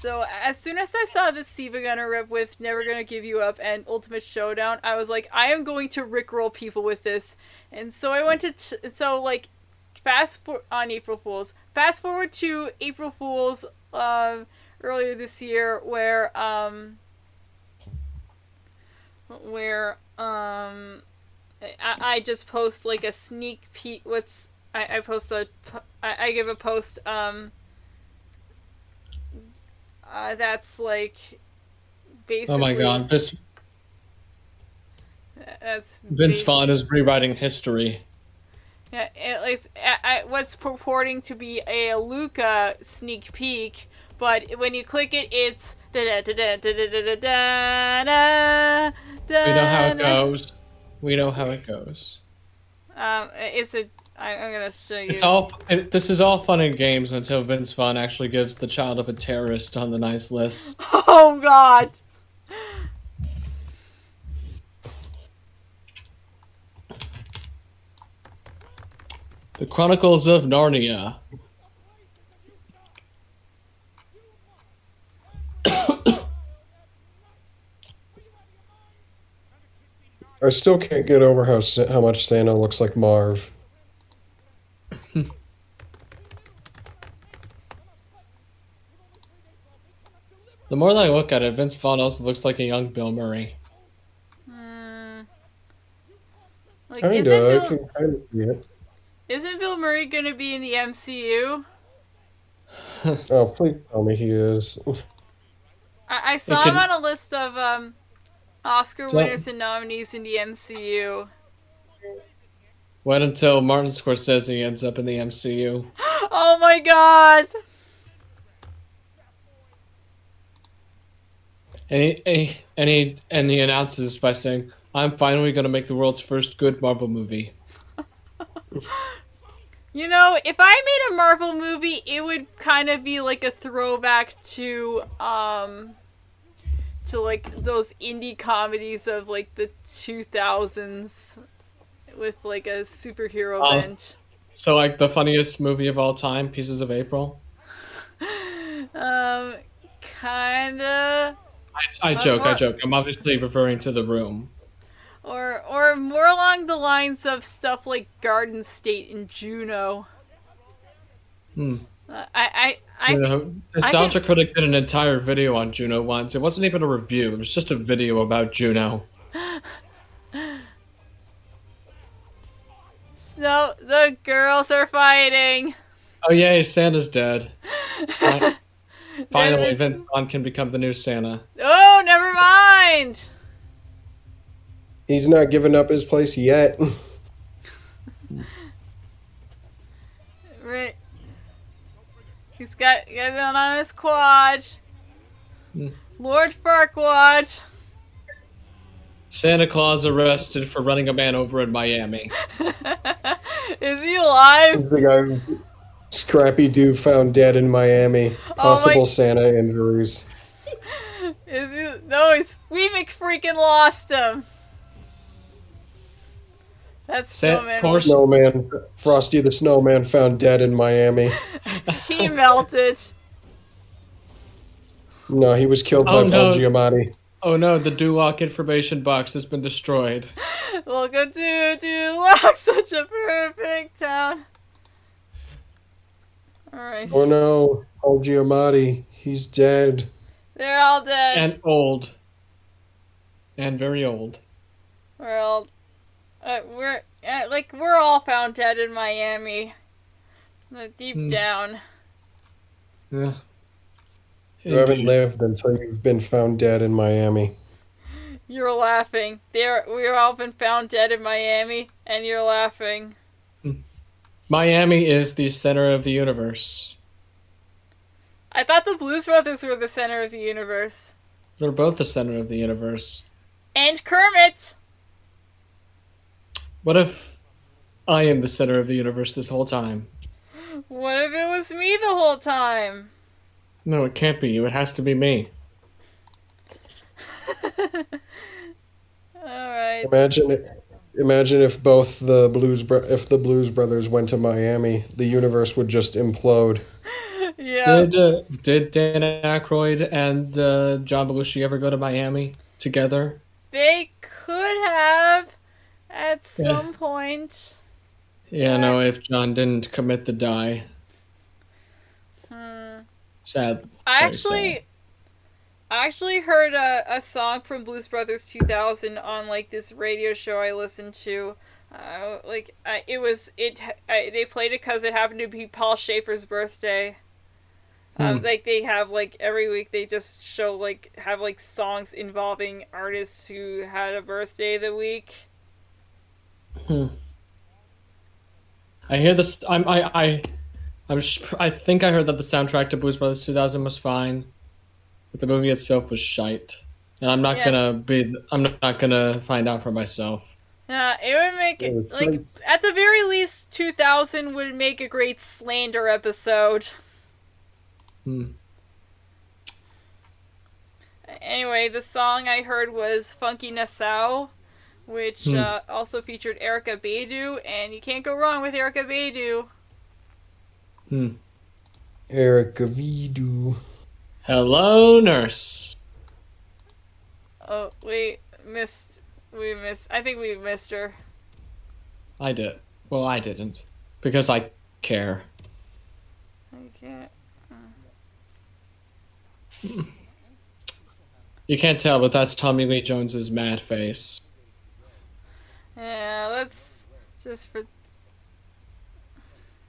So as soon as I saw the SiIvaGunner rip with "Never Gonna Give You Up" and Ultimate Showdown, I was like, I am going to rickroll people with this, and so I went to t- so like, fast for on April Fools. Fast forward to April Fools um, earlier this year, where um, where um, I, I just post like a sneak peek. What's I, I post a I, I give a post um uh, that's like basically Oh my god, this that's Vince Vaughn is rewriting history. yeah, it, it's I, I, what's purporting to be a Luca sneak peek, but when you click it, it's da da da da da da da da da. We know how it goes. We know how it goes. Um, it's a. I, I'm gonna show you. It's all. It, this is all fun and games until Vince Vaughn actually gives the child of a terrorist on the nice list. *laughs* Oh God. The Chronicles of Narnia. *coughs* I still can't get over how how much Santa looks like Marv. The more that I look at it, Vince Vaughn also looks like a young Bill Murray. Hmm. Like, isn't Kinda, I Bill, can kind of see it. isn't Bill Murray gonna be in the MCU? *laughs* Oh, please tell me he is. I, I saw could- him on a list of um, Oscar So- winners and nominees in the MCU. Wait until Martin Scorsese ends up in the MCU. *gasps* Oh my god! And he, and he, and he, announces by saying, I'm finally going to make the world's first good Marvel movie. *laughs* You know, if I made a Marvel movie, it would kind of be like a throwback to um to like those indie comedies of like the 2000s with like a superhero Oh. bent. So, like, the funniest movie of all time, Pieces of April? *laughs* Um kind of I, I joke, I joke. I'm obviously referring to The Room. or or more along the lines of stuff like Garden State and Juno. Hmm. Uh, I I I You know, Nostalgia Critic did an entire video on Juno once. It wasn't even a review, it was just a video about Juno. *laughs* So the girls are fighting. Oh, yay, Santa's dead. *laughs* Finally, it's- Vince Vaughn can become the new Santa. Oh, never mind. He's not giving up his place yet. *laughs* Right. He's got got it on his quad. Hmm. Lord Farquaad. Santa Claus arrested for running a man over in Miami. *laughs* Is he alive? The guy, who- Scrappy Doo found dead in Miami. Oh Possible my- Santa injuries. *laughs* Is he? No, he's. We freaking lost him. That's Sa- Snowman. poor- Snowman, Frosty the Snowman found dead in Miami. *laughs* He melted. No, he was killed Oh, by no. Paul Giamatti. Oh no, the Duloc information box has been destroyed. Welcome to Duloc, such a perfect town. Alright. Oh no, Paul Giamatti, he's dead. They're all dead. And old. And very old. We're all, uh, we're uh, like we're all found dead in Miami. Deep Hmm. down. Yeah. You haven't lived until you've been found dead in Miami. You're laughing. There, we've all been found dead in Miami, and you're laughing. Miami is the center of the universe. I thought the Blues Brothers were the center of the universe. They're both the center of the universe. And Kermit! What if I am the center of the universe this whole time? What if it was me the whole time? No, it can't be you. It has to be me. *laughs* Alright. Imagine it. Imagine if both the blues bro- if the Blues Brothers went to Miami, the universe would just implode. *laughs* Yeah. Did uh, did Dan Aykroyd and uh, John Belushi ever go to Miami together? They could have at Yeah. some point. Yeah, no. If John didn't commit the die, Hmm. sad. I actually, sad. I actually heard a, a song from Blues Brothers 2000 on like this radio show I listened to. Uh, like I, it was it. I, they played it because it happened to be Paul Shaffer's birthday. Um, Hmm. like they have like every week they just show like have like songs involving artists who had a birthday the week. Hmm. I hear this. I'm. I. I. I'm. sh- I think I heard that the soundtrack to Blues Brothers 2000 was fine, but the movie itself was shite. And I'm not Yeah. gonna be. I'm not gonna find out for myself. Yeah, it would make Yeah, it like like- at the very least 2000 would make a great slander episode. Hmm. Anyway, the song I heard was Funky Nassau, which Hmm. uh, also featured Erykah Badu, and you can't go wrong with Erykah Badu. Hmm. Erica Vidu. Hello, nurse. Oh, we missed. We missed. I think we missed her. I did. Well, I didn't, because I care. I can't. You can't tell, but that's Tommy Lee Jones's mad face. Yeah, let's just for.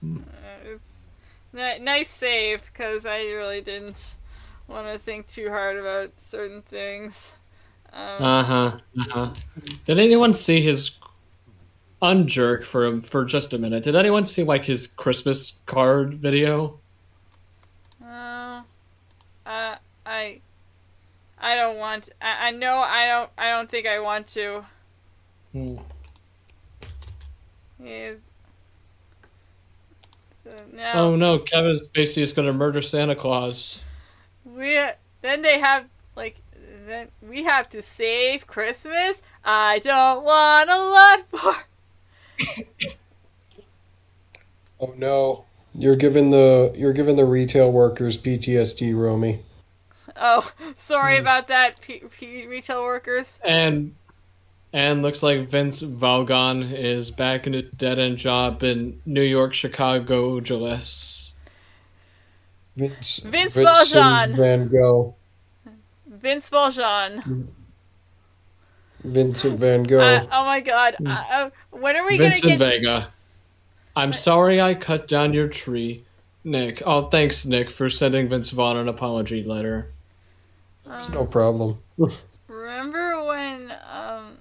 Hmm. Uh, it's ni- nice save because I really didn't want to think too hard about certain things. Um, Uh huh. Uh huh. Did anyone see his unjerk for for just a minute? Did anyone see like his Christmas card video? Uh, uh, I, I don't want. I, I know I don't. I don't think I want to. Hmm. Yeah. Uh, no. Oh no, Kevin Spacey is going to murder Santa Claus. We then they have like then we have to save Christmas. I don't want a lot more. *laughs* Oh no. You're giving the you're giving the retail workers PTSD, Romy. Oh, sorry Hmm. about that, P- P- retail workers. And and looks like Vince Valgon is back in a dead end job in New York, Chicago, Angeles. Vince, Vince Vincent Valjean. Van Gogh. Vince Valjean. Vincent Van Gogh. Uh, oh my God! Uh, uh, when are we Vincent gonna get? Vega. I'm sorry I cut down your tree, Nick. Oh, thanks, Nick, for sending Vince Vaughn an apology letter. um, no problem. *laughs* Remember when? Um.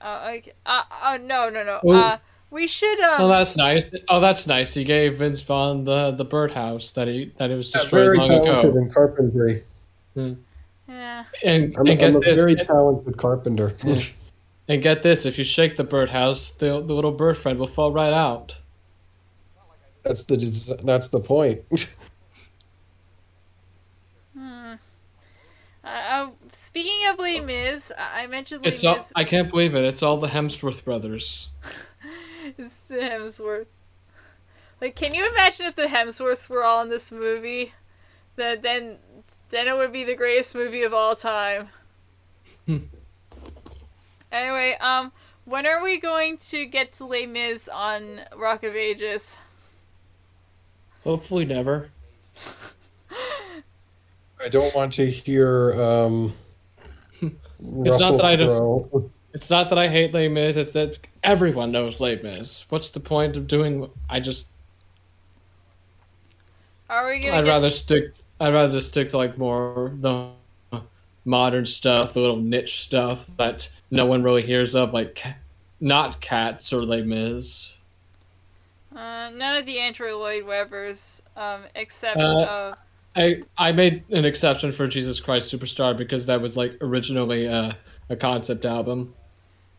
Uh, like, uh, uh, no, no, no. Uh, we should. Um, Oh, that's nice. Oh, that's nice. He gave Vince Vaughn the the birdhouse that he that it was destroyed Yeah, destroyed very long talented ago. in carpentry. yeah. And, I'm, and get I'm a this, very talented carpenter. *laughs* And get this. If you shake the birdhouse, the the little bird friend will fall right out. that's the that's the point. *laughs* Hmm. Uh, uh, speaking of Les Mis, I I mentioned Les It's all, I can't believe it. It's all the Hemsworth brothers. *laughs* *laughs* It's the Hemsworth. Like, can you imagine if the Hemsworths were all in this movie? That then, then it would be the greatest movie of all time. *laughs* Anyway, um, when are we going to get to Les Mis on Rock of Ages? Hopefully, never. *laughs* I don't want to hear um, It's Russell not that I don't- Crowe. It's not that I hate Les Mis. It's that everyone knows Les Mis. What's the point of doing? I just Are we gonna I'd get? rather stick. I'd rather stick to like more the modern stuff, the little niche stuff that no one really hears of, like not Cats or Les Mis. Uh, none of the Andrew Lloyd Webbers, um, except Uh, uh, I I made an exception for Jesus Christ Superstar because that was like originally a, a concept album.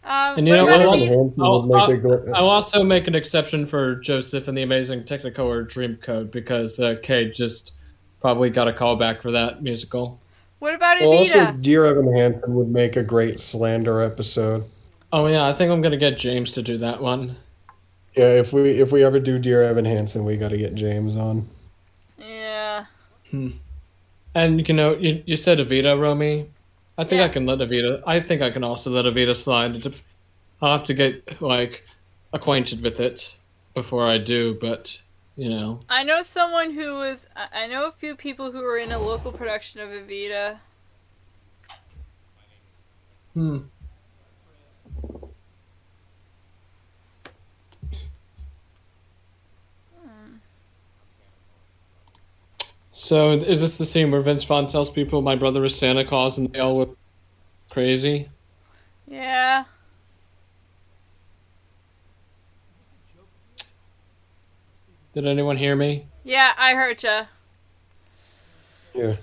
Um, and you know about what a else? beat- Hanson I'll- I'll- I'll also make an exception for Joseph and the Amazing Technicolor Dreamcoat because uh, Kate just probably got a call back for that musical. What about Well, also, Dear Evan Hansen would make a great slander episode. Oh yeah, I think I'm gonna get James to do that one. Yeah, if we if we ever do Dear Evan Hansen, we got to get James on. Yeah. Hmm. And you know, you, you said Evita, Romy. I think Yeah. I can let Evita. I think I can also let Evita slide. I'll have to get like acquainted with it before I do, but you know, I know someone who was. I I know a few people who were in a local production of Evita. hmm. So is this the scene where Vince Vaughn tells people my brother is Santa Claus and they all look crazy? Yeah. Did anyone hear me? Yeah, I heard you. Yeah.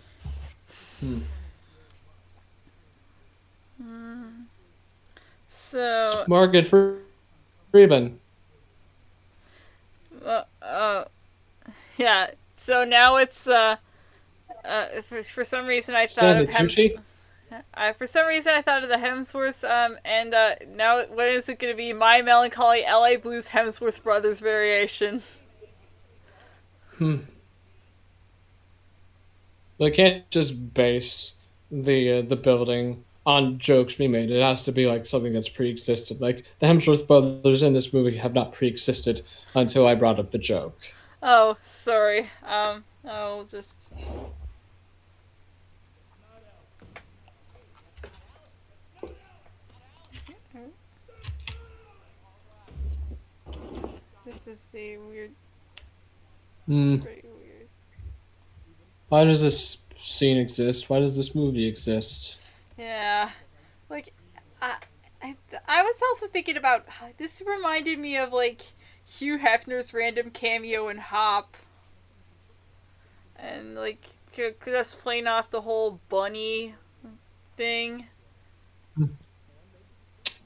Hmm. So, Margaret Fre- Freeman. uh, uh, yeah. So now it's uh, uh, for, for some reason I thought of Hems- Tucci? I, for some reason I thought of the Hemsworths. Um, and uh, now what is it going to be? My Melancholy L.A. Blues Hemsworth Brothers variation. Hmm. They can't just base the uh, the building on jokes we made. It has to be like something that's pre-existed. Like the Hemsworth brothers in this movie have not pre-existed until I brought up the joke. Oh, sorry. Um, I'll just. This is the weird, Hmm. weird. Why does this scene exist? Why does this movie exist? Yeah, like, I, I, I was also thinking about this. Reminded me of like Hugh Hefner's random cameo in Hop, and like just playing off the whole bunny thing.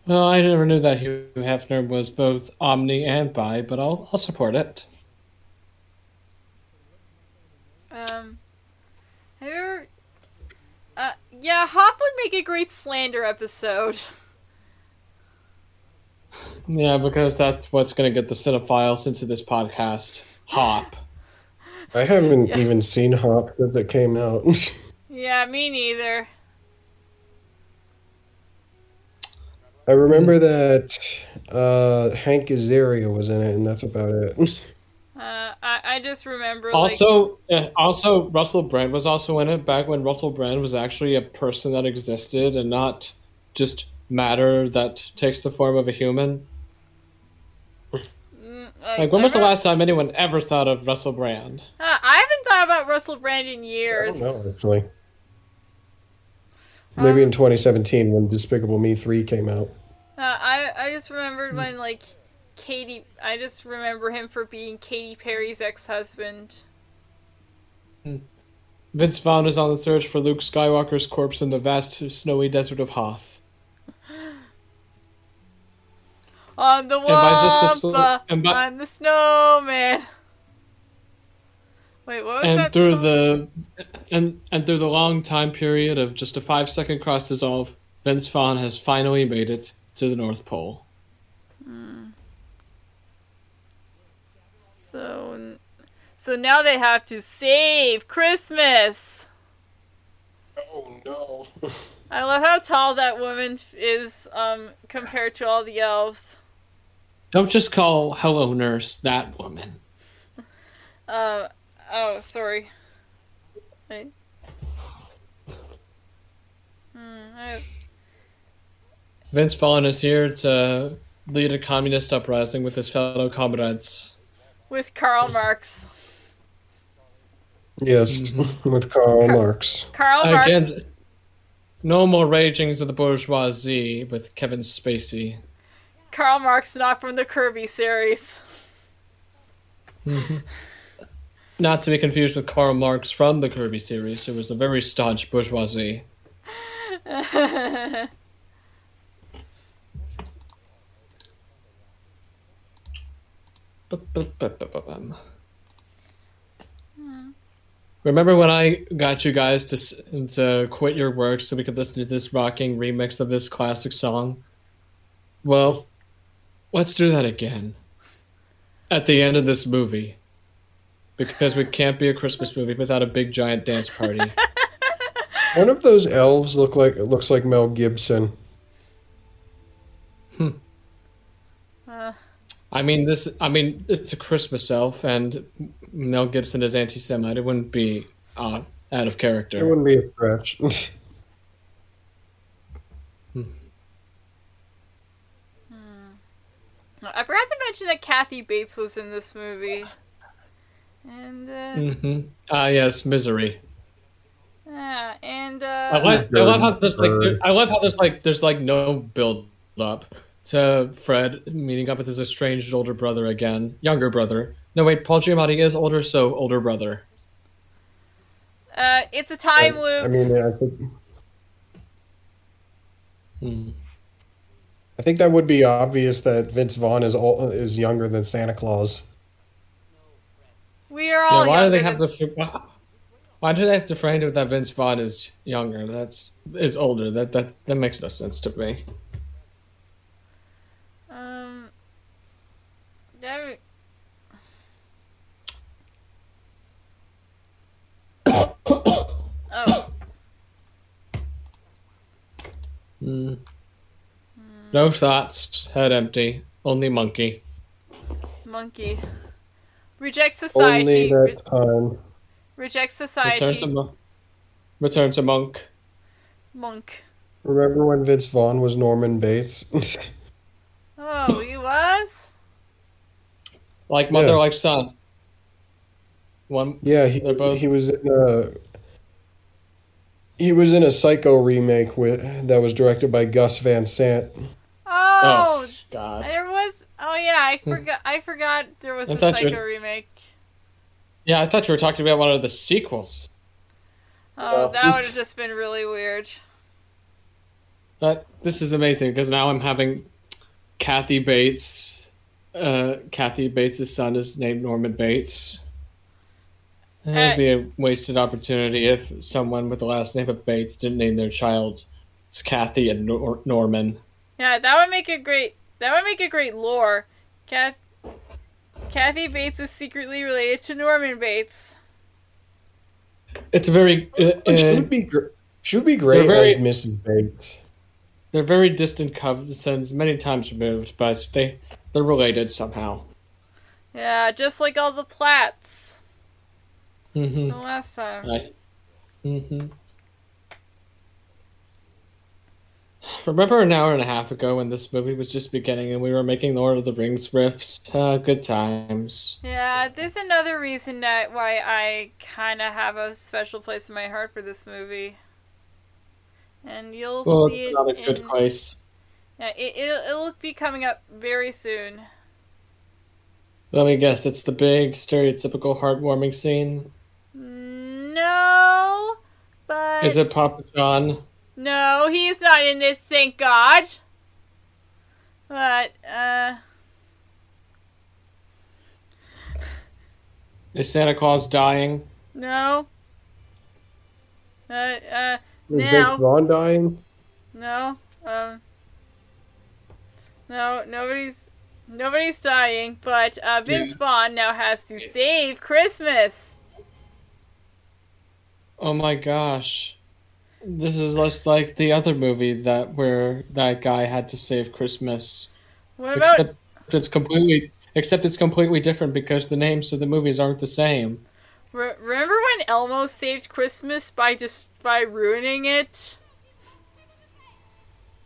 Well, I never knew that Hugh Hefner was both omni and bi, but I'll I'll support it. Um, have you ever, uh, yeah, Hop would make a great slander episode. *laughs* Yeah, because that's what's going to get the cinephiles into this podcast. Hop. I haven't Yeah. even seen Hop since it came out. *laughs* Yeah, me neither. I remember that uh, Hank Azaria was in it, and that's about it. Uh, I, I just remember Also, uh, also Russell Brand was also in it back when Russell Brand was actually a person that existed and not just matter that takes the form of a human. mm, Like, when was the last time anyone ever thought of Russell Brand? Uh, I haven't thought about Russell Brand in I years. don't know, actually. Maybe in 2017 when Despicable Me 3 came out. Uh, I I just remembered when like Katy. I just remember him for being Katy Perry's ex-husband. Vince Vaughn is on the search for Luke Skywalker's corpse in the vast snowy desert of Hoth. On the by just a sl- wampa, and by- I'm the snowman. Wait, what was and that? through song? the and and through the long time period of just a five second cross dissolve, Vince Vaughn has finally made it to the North Pole. So, so now they have to save Christmas. Oh no. *laughs* I love how tall that woman is um, compared to all the elves. Don't just call Hello Nurse that woman. Uh, oh, sorry. Wait. Hmm, I, Vince Vaughn is here to lead a communist uprising with his fellow comrades. with Karl Marx. Yes, with Karl Marx. Karl Marx. Again, no more ragings of the bourgeoisie with Kevin Spacey. Karl Marx, not from the Kirby series. Mm-hmm. Not to be confused with Karl Marx from the Kirby series, who was a very staunch bourgeoisie. Hmm. Remember when I got you guys to to quit your work so we could listen to this rocking remix of this classic song? Well, let's do that again. At the end of this movie. Because we can't be a Christmas movie without a big giant dance party. *laughs* One of those elves look like looks like Mel Gibson. Hmm. Uh, I mean, this. I mean, it's a Christmas elf, and Mel Gibson is anti-Semite. It wouldn't be uh, out of character. It wouldn't be a stretch. *laughs* I forgot to mention that Kathy Bates was in this movie. And, uh, hmm Ah, yes, misery. yeah, and, I uh, love, I love how there's like, I love how there's like, there's like no build up to Fred meeting up with his estranged older brother again, younger brother. No, wait, Paul Giamatti is older, so older brother. uh, it's a time loop. I mean, I think Hmm. I think that would be obvious that Vince Vaughn is all, is younger than Santa Claus. we are Yeah, all why do they have than- to? Why do they have to frame it that Vince Vaughn is younger? That's is older. That that that makes no sense to me. Um, that- *coughs* oh, Hmm. No thoughts. Head empty. Only monkey. monkey. Reject society. Only Re- that time. reject Return to mo- Return to monk. Monk. Remember when Vince Vaughn was Norman Bates? *laughs* Oh, he was? Like mother, Yeah. like son. One. yeah, he, They're both- he was in a he was in a Psycho remake with that was directed by Gus Van Sant. Oh, God. there was. Oh yeah, I forgot. I forgot there was I a thought you- Psycho remake. Yeah, I thought you were talking about one of the sequels. Oh, Yeah. that would have just been really weird. But this is amazing because now I'm having Kathy Bates. Uh, Kathy Bates' son is named Norman Bates. It Uh, would be a wasted opportunity if someone with the last name of Bates didn't name their child it's Kathy and Nor- Norman. Yeah, that would make a great. That would make a great lore. Kath, Kathy Bates is secretly related to Norman Bates. It's very uh, She uh, would be gr- she would be great They're very- as Mrs. Bates. they're very distant cousins, many times removed, but they they're related somehow. Yeah, just like all the Platts hmm the last time. Right. hmm Remember an hour and a half ago when this movie was just beginning and we were making Lord of the Rings riffs? Uh, good times. Yeah, there's another reason that why I kind of have a special place in my heart for this movie. And you'll Well, see it's it not a good in, place. Yeah, it, it'll, it'll be coming up very soon. Let me guess, it's the big, stereotypical, heartwarming scene. No, but Is it Papa John? No, he's not in this. Thank God. But uh, Is Santa Claus dying? no. Uh, uh, Is Now- Vaughn dying? no. Um. No, nobody's nobody's dying, but uh, Vince Yeah. Vaughn now has to save Christmas. Oh my gosh. This is just like the other movie that where that guy had to save Christmas. What about Except it's completely except it's completely different because the names of the movies aren't the same. Re- remember when Elmo saved Christmas by just by ruining it?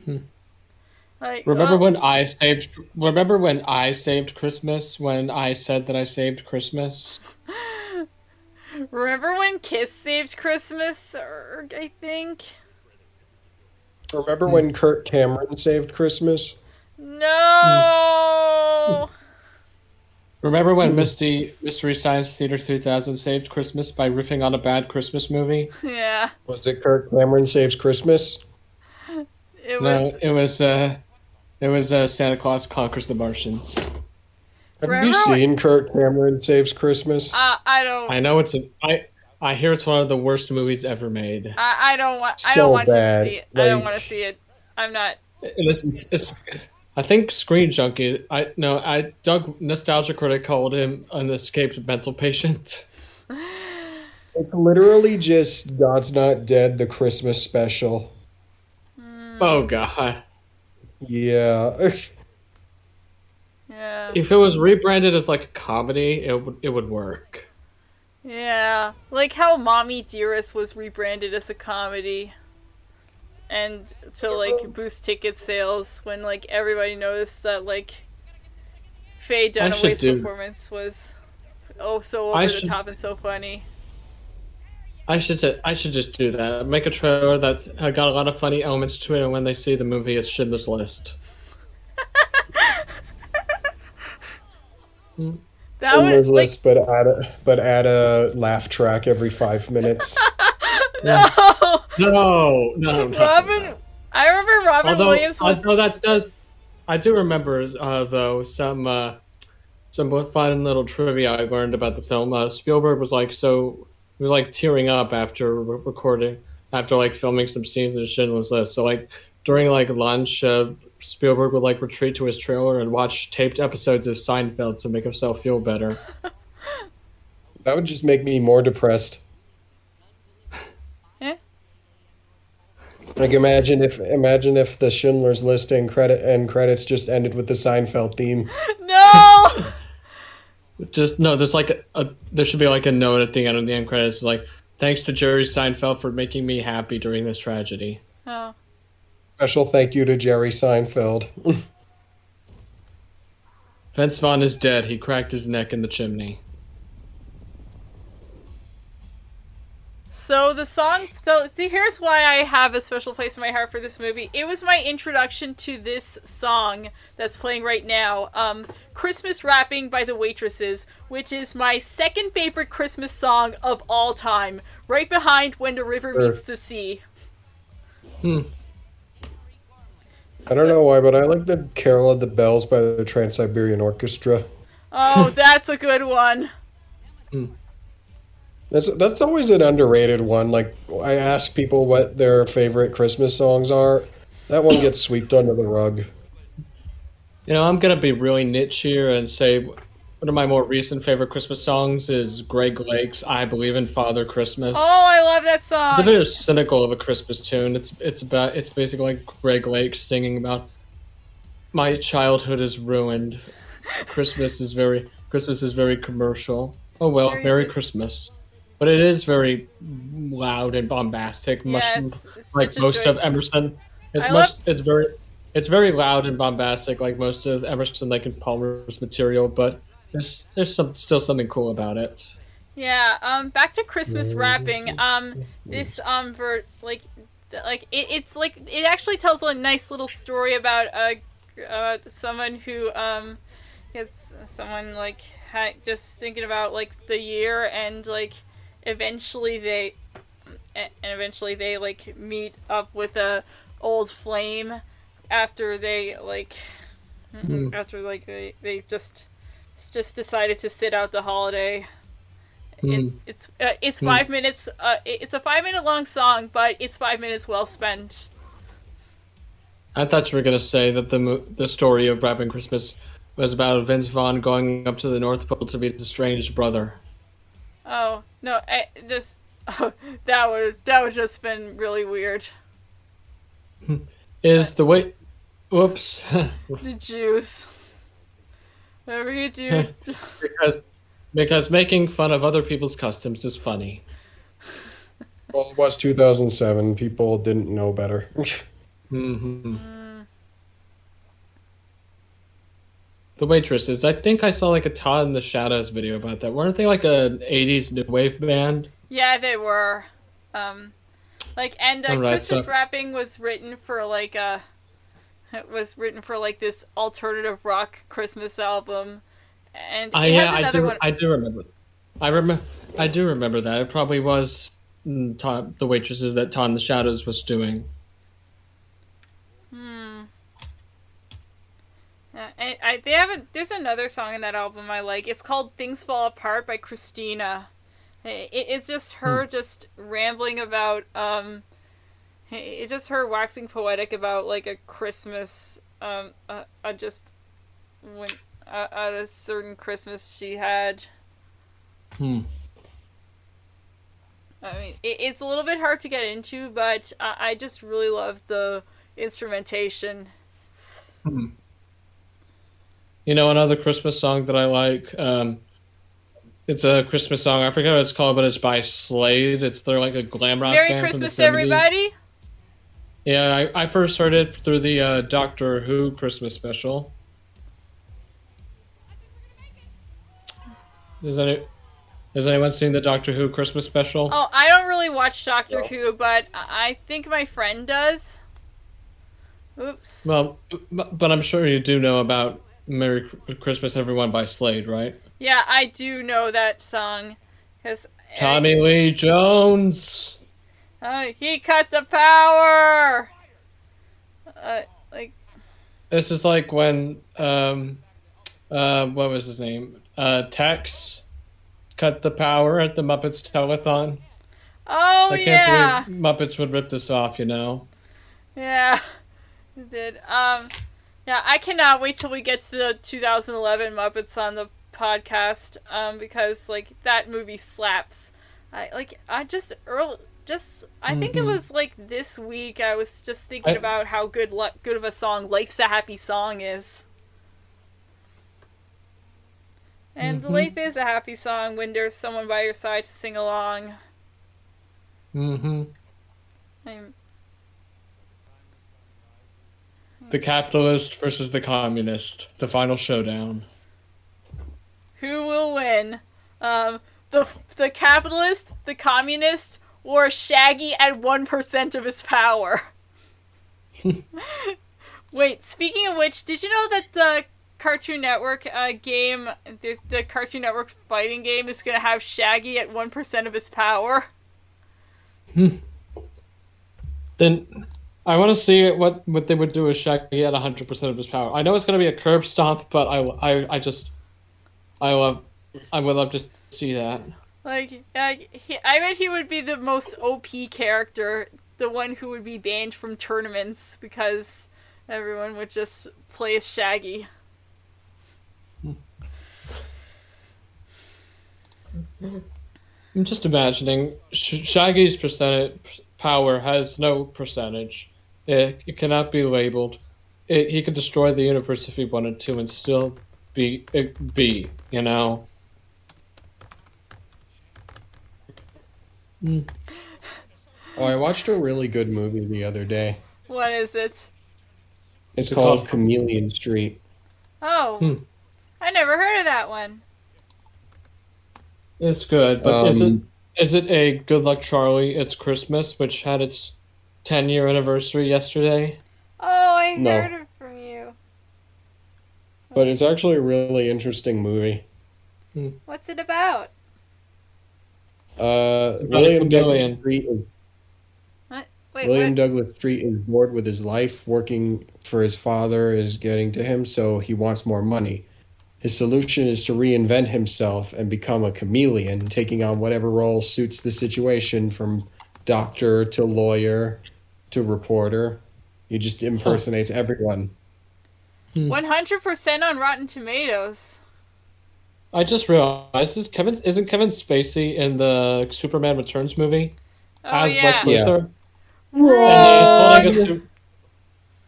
Hmm. Like, Remember well, when I saved remember when I saved Christmas when I said that I saved Christmas? *laughs* Remember when Kiss saved Christmas? Or, I think. Remember when Kirk Cameron saved Christmas? No. Remember when Misty Mystery Science Theater 3000 saved Christmas by riffing on a bad Christmas movie? *laughs* Yeah. Was it Kirk Cameron saves Christmas? It was. No, it was uh, it was uh, Santa Claus conquers the Martians. Have Remember you seen Kirk Cameron saves Christmas? Uh, I don't. I know it's a I I hear it's one of the worst movies ever made. I, I don't want. I don't want bad, to see it. I don't want to see it. I'm not. Listen, it's, it's, I think Screen Junkie. I no, I Doug Nostalgia Critic called him an escaped mental patient. *sighs* It's literally just God's Not Dead, the Christmas special. Oh god! Yeah. *laughs* Yeah. If it was rebranded as like a comedy, it would it would work. Yeah. Like how Mommy Dearest was rebranded as a comedy. And to like boost ticket sales when like everybody noticed that like Faye Dunaway's do- performance was oh so I over the should- top and so funny. I should t- I should just do that. Make a trailer that's uh, got a lot of funny elements to it, and when they see the movie, it's Schindler's List. *laughs* That Schindler's would like List, but add a but add a laugh track every five minutes. *laughs* no. No, no, no. Robin I remember Robin Although, Williams was although that does, I do remember uh, though some uh, some fun little trivia I learned about the film. Uh, Spielberg was like so he was like tearing up after re- recording after like filming some scenes in Schindler's List. So like during like lunch, uh, Spielberg would like retreat to his trailer and watch taped episodes of Seinfeld to make himself feel better. *laughs* That would just make me more depressed. *laughs* Eh? Like imagine if imagine if the Schindler's List and credit and credits just ended with the Seinfeld theme. *laughs* No Just no, there's like a, a there should be like a note at the end of the end credits like thanks to Jerry Seinfeld for making me happy during this tragedy. Oh. Special thank you to Jerry Seinfeld. *laughs* Vince Vaughn is dead. He cracked his neck in the chimney. So the song, so see, here's why I have a special place in my heart for this movie. It was my introduction to this song that's playing right now, um, "Christmas Wrapping" by the Waitresses, which is my second favorite Christmas song of all time, right behind "When the River Meets the Sea." I don't know why, but I like the Carol of the Bells by the Trans Siberian Orchestra. Oh, *laughs* that's a good one. Hmm. That's that's always an underrated one. Like I ask people what their favorite Christmas songs are. That one gets swept under the rug. You know, I'm gonna be really niche here and say one of my more recent favorite Christmas songs is Greg Lake's "I Believe in Father Christmas." Oh, I love that song. It's a bit cynical of a Christmas tune. It's it's about it's basically like Greg Lake singing about my childhood is ruined. Christmas is very Christmas is very commercial. Oh well, Very Merry good. Christmas. But it is very loud and bombastic, much Yeah, it's- it's like most of Emerson. It's I much love- it's very it's very loud and bombastic like most of Emerson Lake and Palmer's material, but there's there's some still something cool about it. Yeah, um, back to Christmas wrapping. Um, this um, ver like, like it, it's like it actually tells a nice little story about uh, uh someone who um, gets someone like ha- just thinking about like the year and like eventually they and eventually they like meet up with a old flame after they like after like they they just just decided to sit out the holiday it, Mm. it's uh, it's five minutes. Uh, it- it's a five minute long song, but it's five minutes well spent. I thought you were gonna say that the the story of Rapping Christmas was about Vince Vaughn going up to the North Pole to meet his estranged brother. Oh no! I, this oh, *laughs* that would that would just been really weird. Is the way? Whoops. *laughs* The Jews. Whatever you do, *laughs* because because making fun of other people's customs is funny. Well, it was 2007. People didn't know better. *laughs* hmm the waitresses. I think I saw like a Todd in the Shadows video about that. Weren't they like a '80s new wave band? Yeah, they were. Um, like, and uh, Alright, Christmas so- rapping was written for like a. It *laughs* was written for like this alternative rock Christmas album, and yeah, I do. one. I do remember. I remember. I do remember that. It probably was mm, Todd, the waitresses that Todd in the Shadows was doing. Hmm. Yeah, I, I, they haven't. There's another song in that album I like. It's called "Things Fall Apart" by Cristina. It, it- it's just her just rambling about. Um, it's just her waxing poetic about like a Christmas. Um, uh, uh, just when uh, at a certain Christmas she had. Hmm. I mean, it, it's a little bit hard to get into, but I, I just really love the instrumentation. Hmm. You know another Christmas song that I like. Um, it's a Christmas song. I forget what it's called, but it's by Slade. It's they're like a glam rock Merry band from the Christmas, 70s. everybody! Yeah, I, I first heard it through the uh, Doctor Who Christmas special. Is any has anyone seen the Doctor Who Christmas special? Oh, I don't really watch Doctor No. Who, but I I think my friend does. Oops. Well, but but I'm sure you do know about Merry Christmas Everyone by Slade, right? Yeah, I do know that song. Cause Tommy Lee Jones. Uh, he cut the power. Uh, like This is like when um uh what was his name? Uh Tex cut the power at the Muppets telethon. oh I can't yeah, believe Muppets would rip this off, you know. yeah, *laughs* it did. Um, yeah, I cannot wait till we get to the 2011 Muppets on the podcast. Um, because like that movie slaps. I like I just early. Just, I think it Mhm. was like this week. I was just thinking I- about how good, lu- good of a song "Life's a Happy Song" is. And Mhm. life is a happy song when there's someone by your side to sing along. Mm-hmm. I'm, The capitalist versus the communist. The final showdown. who will win? Um, the the capitalist, the communist, or Shaggy at one percent of his power? *laughs* Wait, speaking of which, did you know that the Cartoon Network uh, game, the, the Cartoon Network fighting game, is going to have Shaggy at one percent of his power? Then I want to see what what they would do with Shaggy at 100% of his power. I know it's going to be a curb stomp, but I, I, I just I love I would love to see that. Like, uh, he, I bet he would be the most OP character, the one who would be banned from tournaments because everyone would just play as Shaggy. I'm just imagining Sh- Shaggy's percentage power has no percentage. It, it cannot be labeled. It, he could destroy the universe if he wanted to and still be be, you know. Oh, I watched a really good movie the other day. What is it? It's What's it called called? Chameleon Street. Oh, Hmm. I never heard of that one. It's good, but is it Um, is it a Good Luck Charlie? It's Christmas, which had its 10 year anniversary yesterday. Oh, I No. heard it from you. But it's actually a really interesting movie. What's it about? Uh, William Douglas. Street is Wait, William what? Douglas Street is bored with his life. Working for his father is getting to him, so he wants more money. His solution is to reinvent himself and become a chameleon, taking on whatever role suits the situation from doctor to lawyer to reporter. He just impersonates everyone. 100% on Rotten Tomatoes. I just realized this Kevin isn't Kevin Spacey in the Superman Returns movie Oh, as yeah. Lex Yeah. Luthor, and he's holding a su-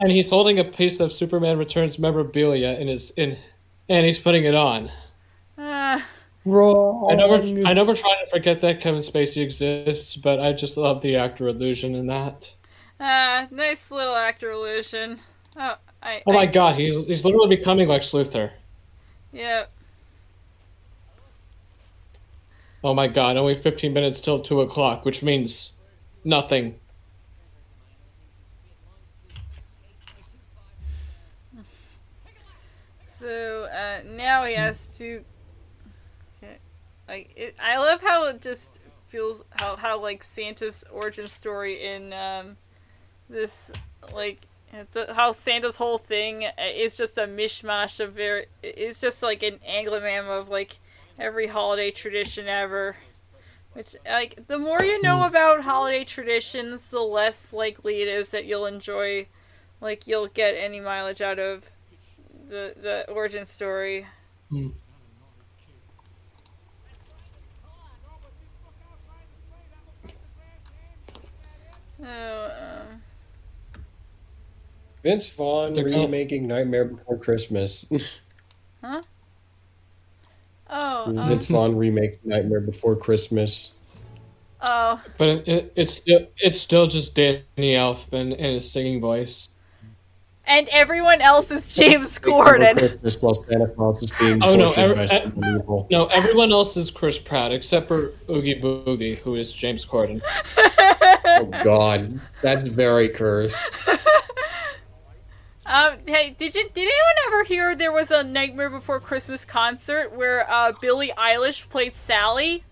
and he's holding a piece of Superman Returns memorabilia in his in, and he's putting it on. Uh, Wrong. I know we're I know we're trying to forget that Kevin Spacey exists, but I just love the actor illusion in that. uh, nice little actor illusion. Oh, I. Oh my I- god, he's he's literally becoming Lex Luthor. Yeah. Oh my god, only 15 minutes till 2 o'clock, which means nothing. So uh, now he has to. Okay. Like it, I love how it just feels how how like Santa's origin story in um, this like how Santa's whole thing is just a mishmash of very. It's just like an anglogram of like every holiday tradition ever. Which like the more you know about holiday traditions, the less likely it is that you'll enjoy, like you'll get any mileage out of the the origin story. Hmm. Oh, um, Vince Vaughn remaking Nightmare Before Christmas. *laughs* oh, um, Vince Vaughn remakes Nightmare Before Christmas. oh, But it, it, it's still it's still just Danny Elfman in his singing voice. and everyone else is James Before Corden. Christmas while Santa Claus is being Oh, no, every- by someone evil. No, everyone else is Chris Pratt except for Oogie Boogie, who is James Corden. *laughs* Oh God, that's very cursed. *laughs* Um, hey, did you did anyone ever hear there was a Nightmare Before Christmas concert where uh, Billie Eilish played Sally?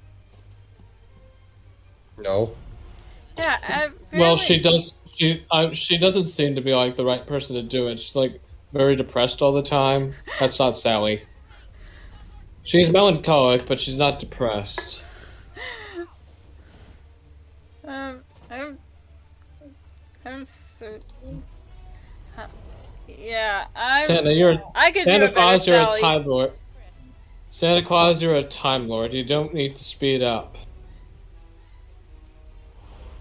No. Yeah. Uh, Well, she does. She uh, she doesn't seem to be like the right person to do it. She's like very depressed all the time. That's not Sally. She's melancholic, but she's not depressed. Um, I'm. I'm so. Huh. Yeah, I'm. Santa, you're I could do Santa Claus. You're a time lord. Santa Claus, you're a time lord. You don't need to speed up.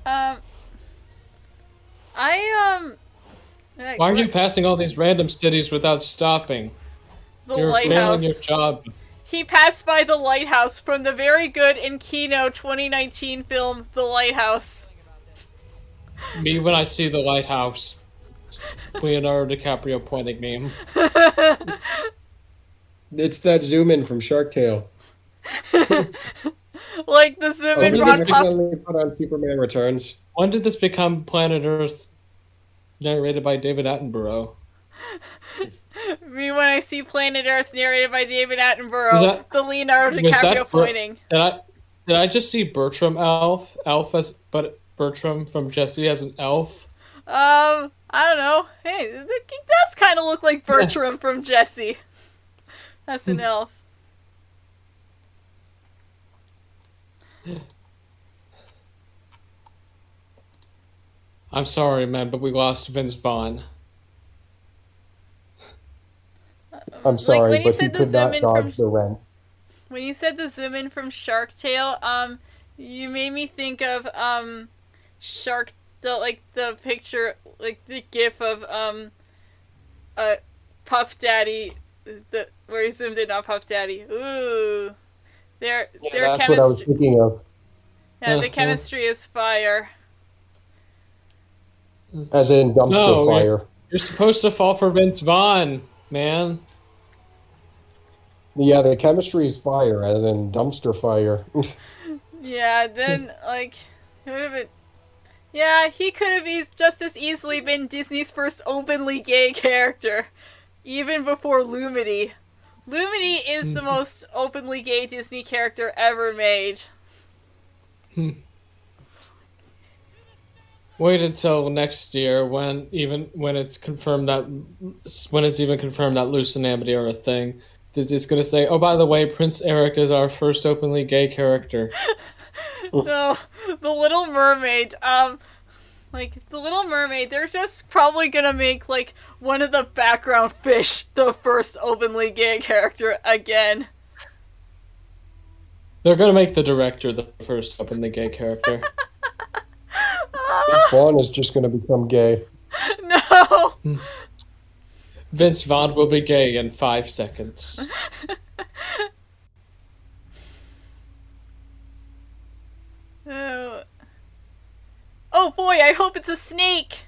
Um. I um. like, Why are you passing all these random cities without stopping? the You're lighthouse? failing your job. He passed by the lighthouse from the very good Inkino 2019 film The Lighthouse. Me when I see the lighthouse. Leonardo DiCaprio pointing meme. *laughs* It's that zoom in from Shark Tale. *laughs* like the zoom Oh, in did Ron this Ron Pop. accidentally put on Superman Returns? When did this become Planet Earth? Narrated by David Attenborough. *laughs* Me when I see Planet Earth narrated by David Attenborough. That- the Leonardo was that DiCaprio pointing. Did I did I just see Bertram Elf? Elf as but Bertram from Jessie as an elf? Um, I don't know. Hey, it it does kind of look like Bertram from Jessie. That's Hmm. an elf. I'm sorry, man, but we lost Vince Vaughn. I'm sorry, when but he said the could not dodge from- the rent. When you said the zoom in from Shark Tale, um, you made me think of um, Shark the like the picture like the gif of um, uh, Puff Daddy, the where he zoomed in on Puff Daddy. Ooh, their Yeah, their that's what I was thinking of. Yeah, the chemistry is fire. As in dumpster No, fire. You're supposed to fall for Vince Vaughn, man. Yeah, the chemistry is fire, as in dumpster fire. *laughs* Yeah, then like it would have been. Yeah, he could have e- just as easily been Disney's first openly gay character, even before Lumity. Lumity is the hmm. most openly gay Disney character ever made. Hmm. Wait until next year when even when it's confirmed that when it's even confirmed that Luz and Amity are a thing. Disney's gonna say, "Oh, by the way, Prince Eric is our first openly gay character." *laughs* *laughs* No, the Little Mermaid. Um, like the Little Mermaid, they're just probably gonna make like one of the background *laughs* fish the first openly gay character again. They're gonna make the director the first openly gay character. *laughs* Vince Vaughn is just going to become gay. no. Vince Vaughn will be gay in five seconds. Oh. oh boy, I hope it's a snake.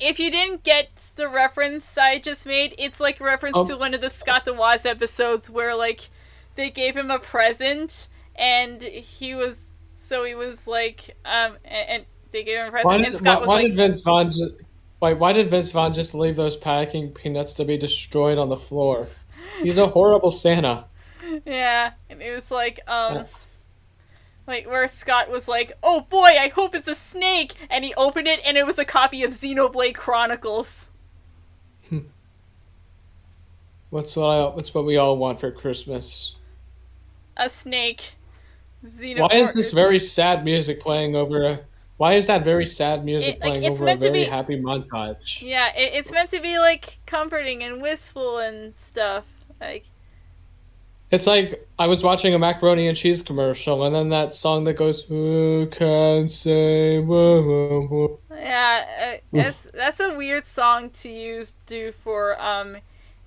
If you didn't get the reference I just made, it's like a reference Oh. to one of the Scott the Woz episodes where like they gave him a present and he was so he was like um and, and they gave him a present Why, and Scott why, was why like did Vince Vaughn just why, why did Vince Vaughn just leave those packing peanuts to be destroyed on the floor? He's a horrible Santa. *laughs* Yeah, and it was like, um, Yeah. Like where Scott was like, "Oh boy, I hope it's a snake," and he opened it, and it was a copy of Xenoblade Chronicles. *laughs* What's what I, what's what we all want for Christmas? A snake. Xenoblade. Why is this very sad music playing over a? Why is that very sad music It- like, playing it's over a very be- happy montage? Yeah, it, it's meant to be like comforting and wistful and stuff. Like, It's like I was watching a macaroni and cheese commercial, and then that song that goes "Who can say?" whoa, whoa, whoa." yeah, uh, that's that's a weird song to use do for um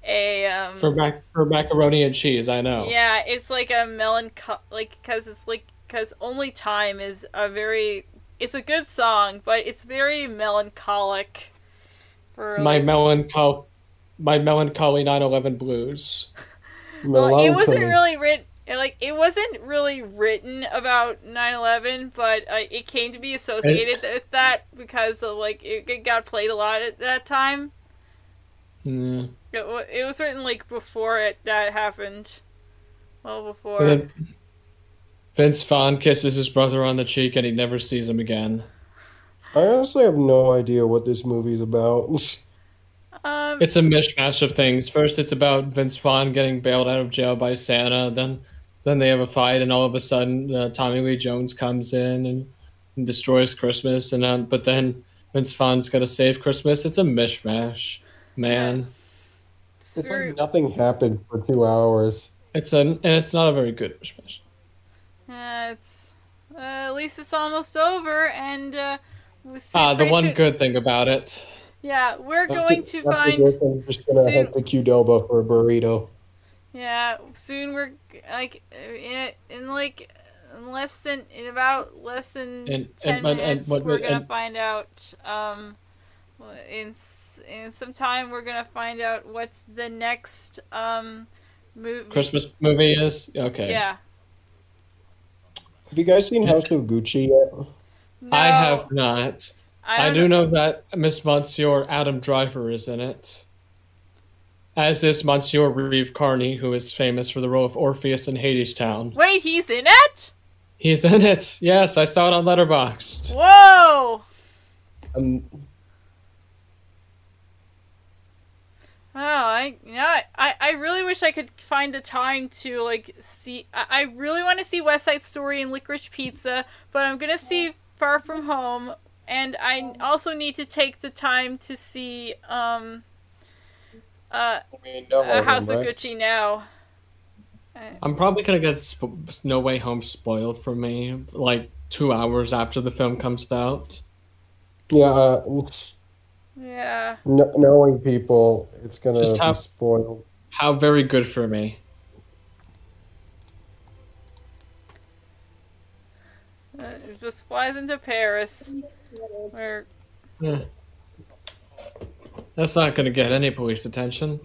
a um for mac for macaroni and cheese. I know. Yeah, it's like a melancholy, like because it's like because only time is a very. It's a good song, but it's very melancholic. For My like, melancholy, my melancholy 9/11 blues. Well, it wasn't Melancholy. really written. Like it wasn't really written about 9/11, but uh, it came to be associated with that because of like it, it got played a lot at that time. Mm. It, it was written like before it that happened. Well, before. And then Vince Vaughn kisses his brother on the cheek, and he never sees him again. I honestly have no idea what this movie's about. *laughs* um, It's a mishmash of things. First, it's about Vince Vaughn getting bailed out of jail by Santa. Then, then they have a fight, and all of a sudden, uh, Tommy Lee Jones comes in and, and destroys Christmas. And uh, but then Vince Vaughn's got to save Christmas. It's a mishmash, man. It's very- like nothing happened for two hours. It's an and it's not a very good mishmash. Yeah, it's uh, at least it's almost over, and uh, we see Ah, the one soon- good thing about it. Yeah, we're After- going to find. this, I'm just gonna soon- head to Qdoba for a burrito. Yeah, soon we're like in, in like in less than in about less than And- ten and- and- and minutes. what- we're gonna find out. Um, in in some time, we're gonna find out what's the next um movie. Christmas movie is okay. Yeah. Have you guys seen House of Gucci yet? No, I have not. I, don't do know that Miss Monsieur Adam Driver is in it. As is Monsieur Reeve Carney, who is famous for the role of Orpheus in Hadestown. Wait, he's in it. He's in it. Yes, I saw it on Letterboxd. Whoa! Um, Oh, I yeah, I, I really wish I could find a time to like see. I, I really want to see West Side Story and Licorice Pizza, but I'm gonna see Far From Home, and I also need to take the time to see um uh, I mean, no uh one, House of right? Gucci now. I'm probably gonna get sp- No Way Home spoiled for me, like two hours after the film comes out. Yeah, uh, Yeah. kn- knowing people, it's gonna Just be spoiled. How very good for me. Uh, it just flies into Paris. Where Eh. That's not gonna get any police attention.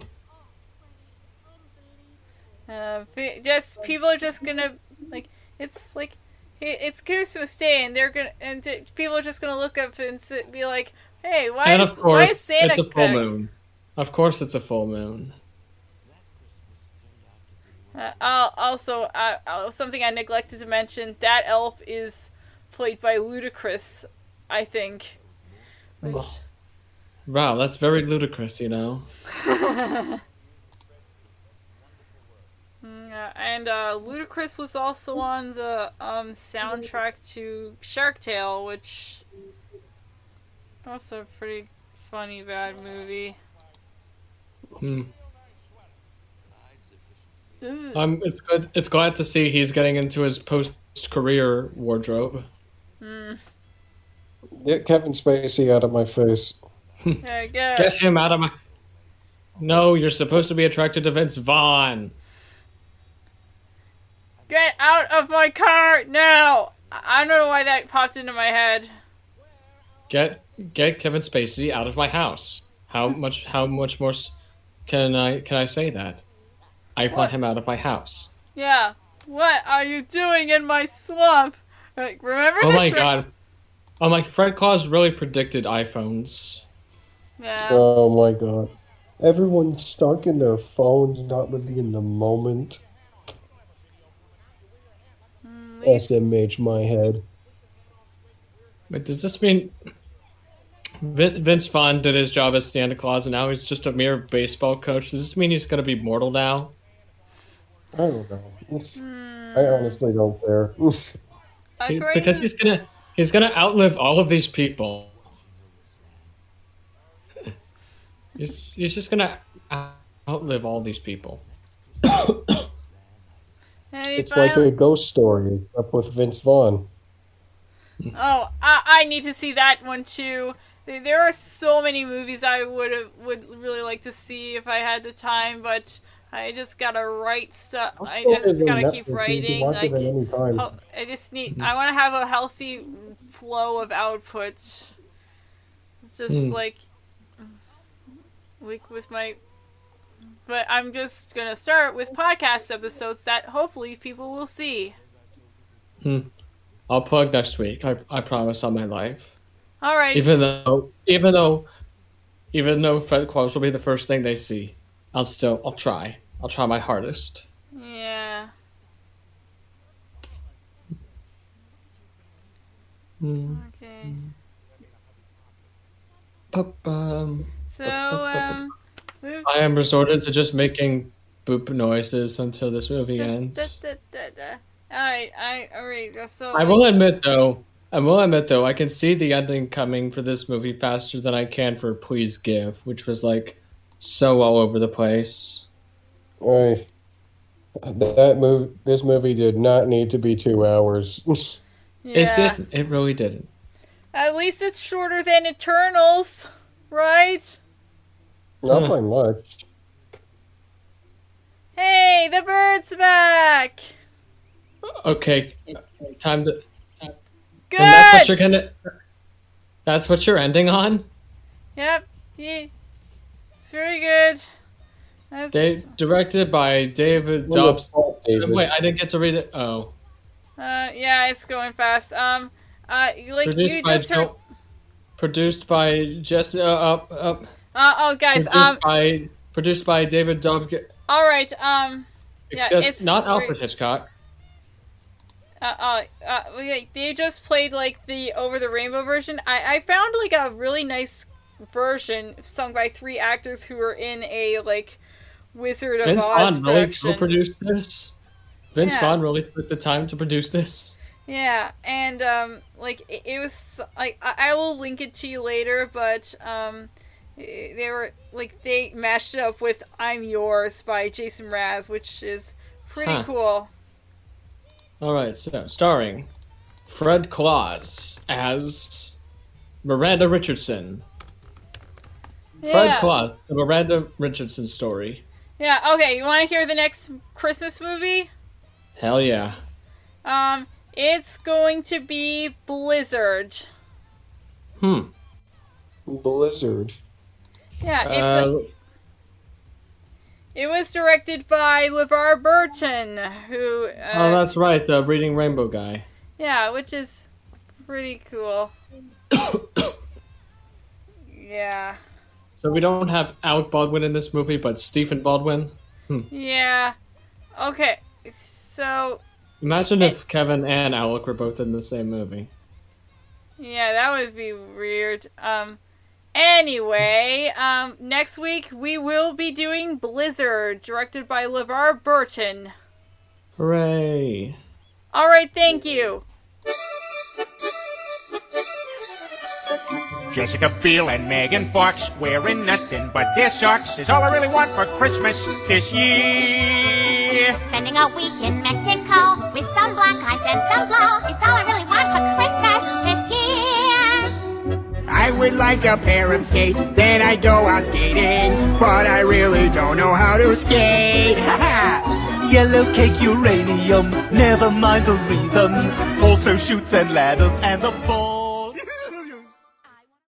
Uh, just people are just gonna like it's like it's Christmas Day and they're gonna and people are just gonna look up and s- be like, "Hey, why and is of why course, is Santa it's a full back?" moon. Of course, it's a full moon. Uh, I'll, also, uh, uh, something I neglected to mention: that elf is played by Ludacris, I think. Which, Wow, that's very ludicrous, you know. *laughs* And uh, Ludacris was also on the um, soundtrack to Shark Tale, which also a pretty funny bad movie. Hmm. Ugh. Um, it's good. It's glad to see he's getting into his post-career wardrobe. Mm. Get Kevin Spacey out of my face. Yeah, yeah. Get him out of my. No, you're supposed to be attracted to Vince Vaughn. Get out of my car now! I I don't know why that popped into my head. Get get Kevin Spacey out of my house. How *laughs* much? How much more s- can I can I say that? I What? want him out of my house. Yeah. What are you doing in my swamp? Like, remember Oh the my Shrek- god! Oh my! Fred Claus really predicted iPhones. Yeah. Oh my god. Everyone's stuck in their phones, not living in the moment. Mm, Lisa- SMH my head. But does this mean Vin- Vince Vaughn did his job as Santa Claus and now he's just a mere baseball coach? Does this mean he's going to be mortal now? I don't know. Hmm. I honestly don't care. *laughs* He- According because he's gonna he's gonna outlive all of these people. He's, he's just gonna outlive all these people. And he it's like a ghost story, up with Vince Vaughn. Oh, I, I need to see that one too. There- There are so many movies I would would really like to see if I had the time, but I just gotta write stuff. I just gotta keep writing. Like, it at any time. I just need. I want to have a healthy flow of output. Just Hmm. like, like with my. But I'm just gonna start with podcast episodes that hopefully people will see. Hmm. I'll plug next week. I, I promise on my life. All right. Even though even though even though Fred Claus will be the first thing they see, I'll still I'll try. I'll try my hardest. yeah. Hmm. Okay. Ba-bum. So, um. I am resorted to just making boop noises until this movie ends. Da, da, da, da. Alright, I, alright, so. I will admit though, I will admit though, I can see the ending coming for this movie faster than I can for Please Give, which was like so all over the place. I, that move, this movie did not need to be two hours. yeah. It did. It really didn't. At least it's shorter than Eternals, right? not Huh. by much. Hey, the bird's back! Okay, time to. Good! And that's what you're gonna. That's what you're ending on. Yep, yeah. It's very good. That's. They directed by David Dobbs. fault, David. Wait, I didn't get to read it. Oh, Uh, yeah, it's going fast. Um, uh, like, produced you by just heard. Joe, produced by Jesse. Uh, up, up. Uh, oh, guys, Produced um, by produced by David Dobbs. alright, um. Yeah, it's not great. Alfred Hitchcock. uh, uh, uh, they just played like the Over the Rainbow version. I, I found like a really nice version sung by three actors who were in a like Wizard of Vince Oz Vaughn really co-produced this. Vince Yeah. Vaughn really took the time to produce this. Yeah, and um, like it, it was like I, I will link it to you later, but um, they were like they mashed it up with "I'm Yours" by Jason Mraz, which is pretty Huh. cool. All right, so starring Fred Claus as Miranda Richardson. Yeah. Fred Claus, the Miranda Richardson story. Yeah. Okay, you want to hear the next Christmas movie? Hell yeah. Um, it's going to be Blizzard. Hmm. Blizzard. Yeah, it's Uh, it was directed by LeVar Burton, who uh, oh, that's right, the Reading Rainbow guy. yeah, which is pretty cool. *coughs* yeah, So we don't have Alec Baldwin in this movie, but Stephen Baldwin. yeah. Okay, so Imagine if Kevin and Alec were both in the same movie. yeah, that would be weird. Um. Anyway, um, next week we will be doing Blizzard, directed by LeVar Burton. Hooray! All right, thank you. Jessica Biel and Megan Fox wearing nothing but their socks is all I really want for Christmas this year. Spending a week in Mexico with some black eyes and some blow is all I really want for Christmas this year. I would like a pair of skates, then I'd go out skating, but I really don't know how to skate. Yellow cake uranium, never mind the reason. Also Chutes and Ladders and the ball.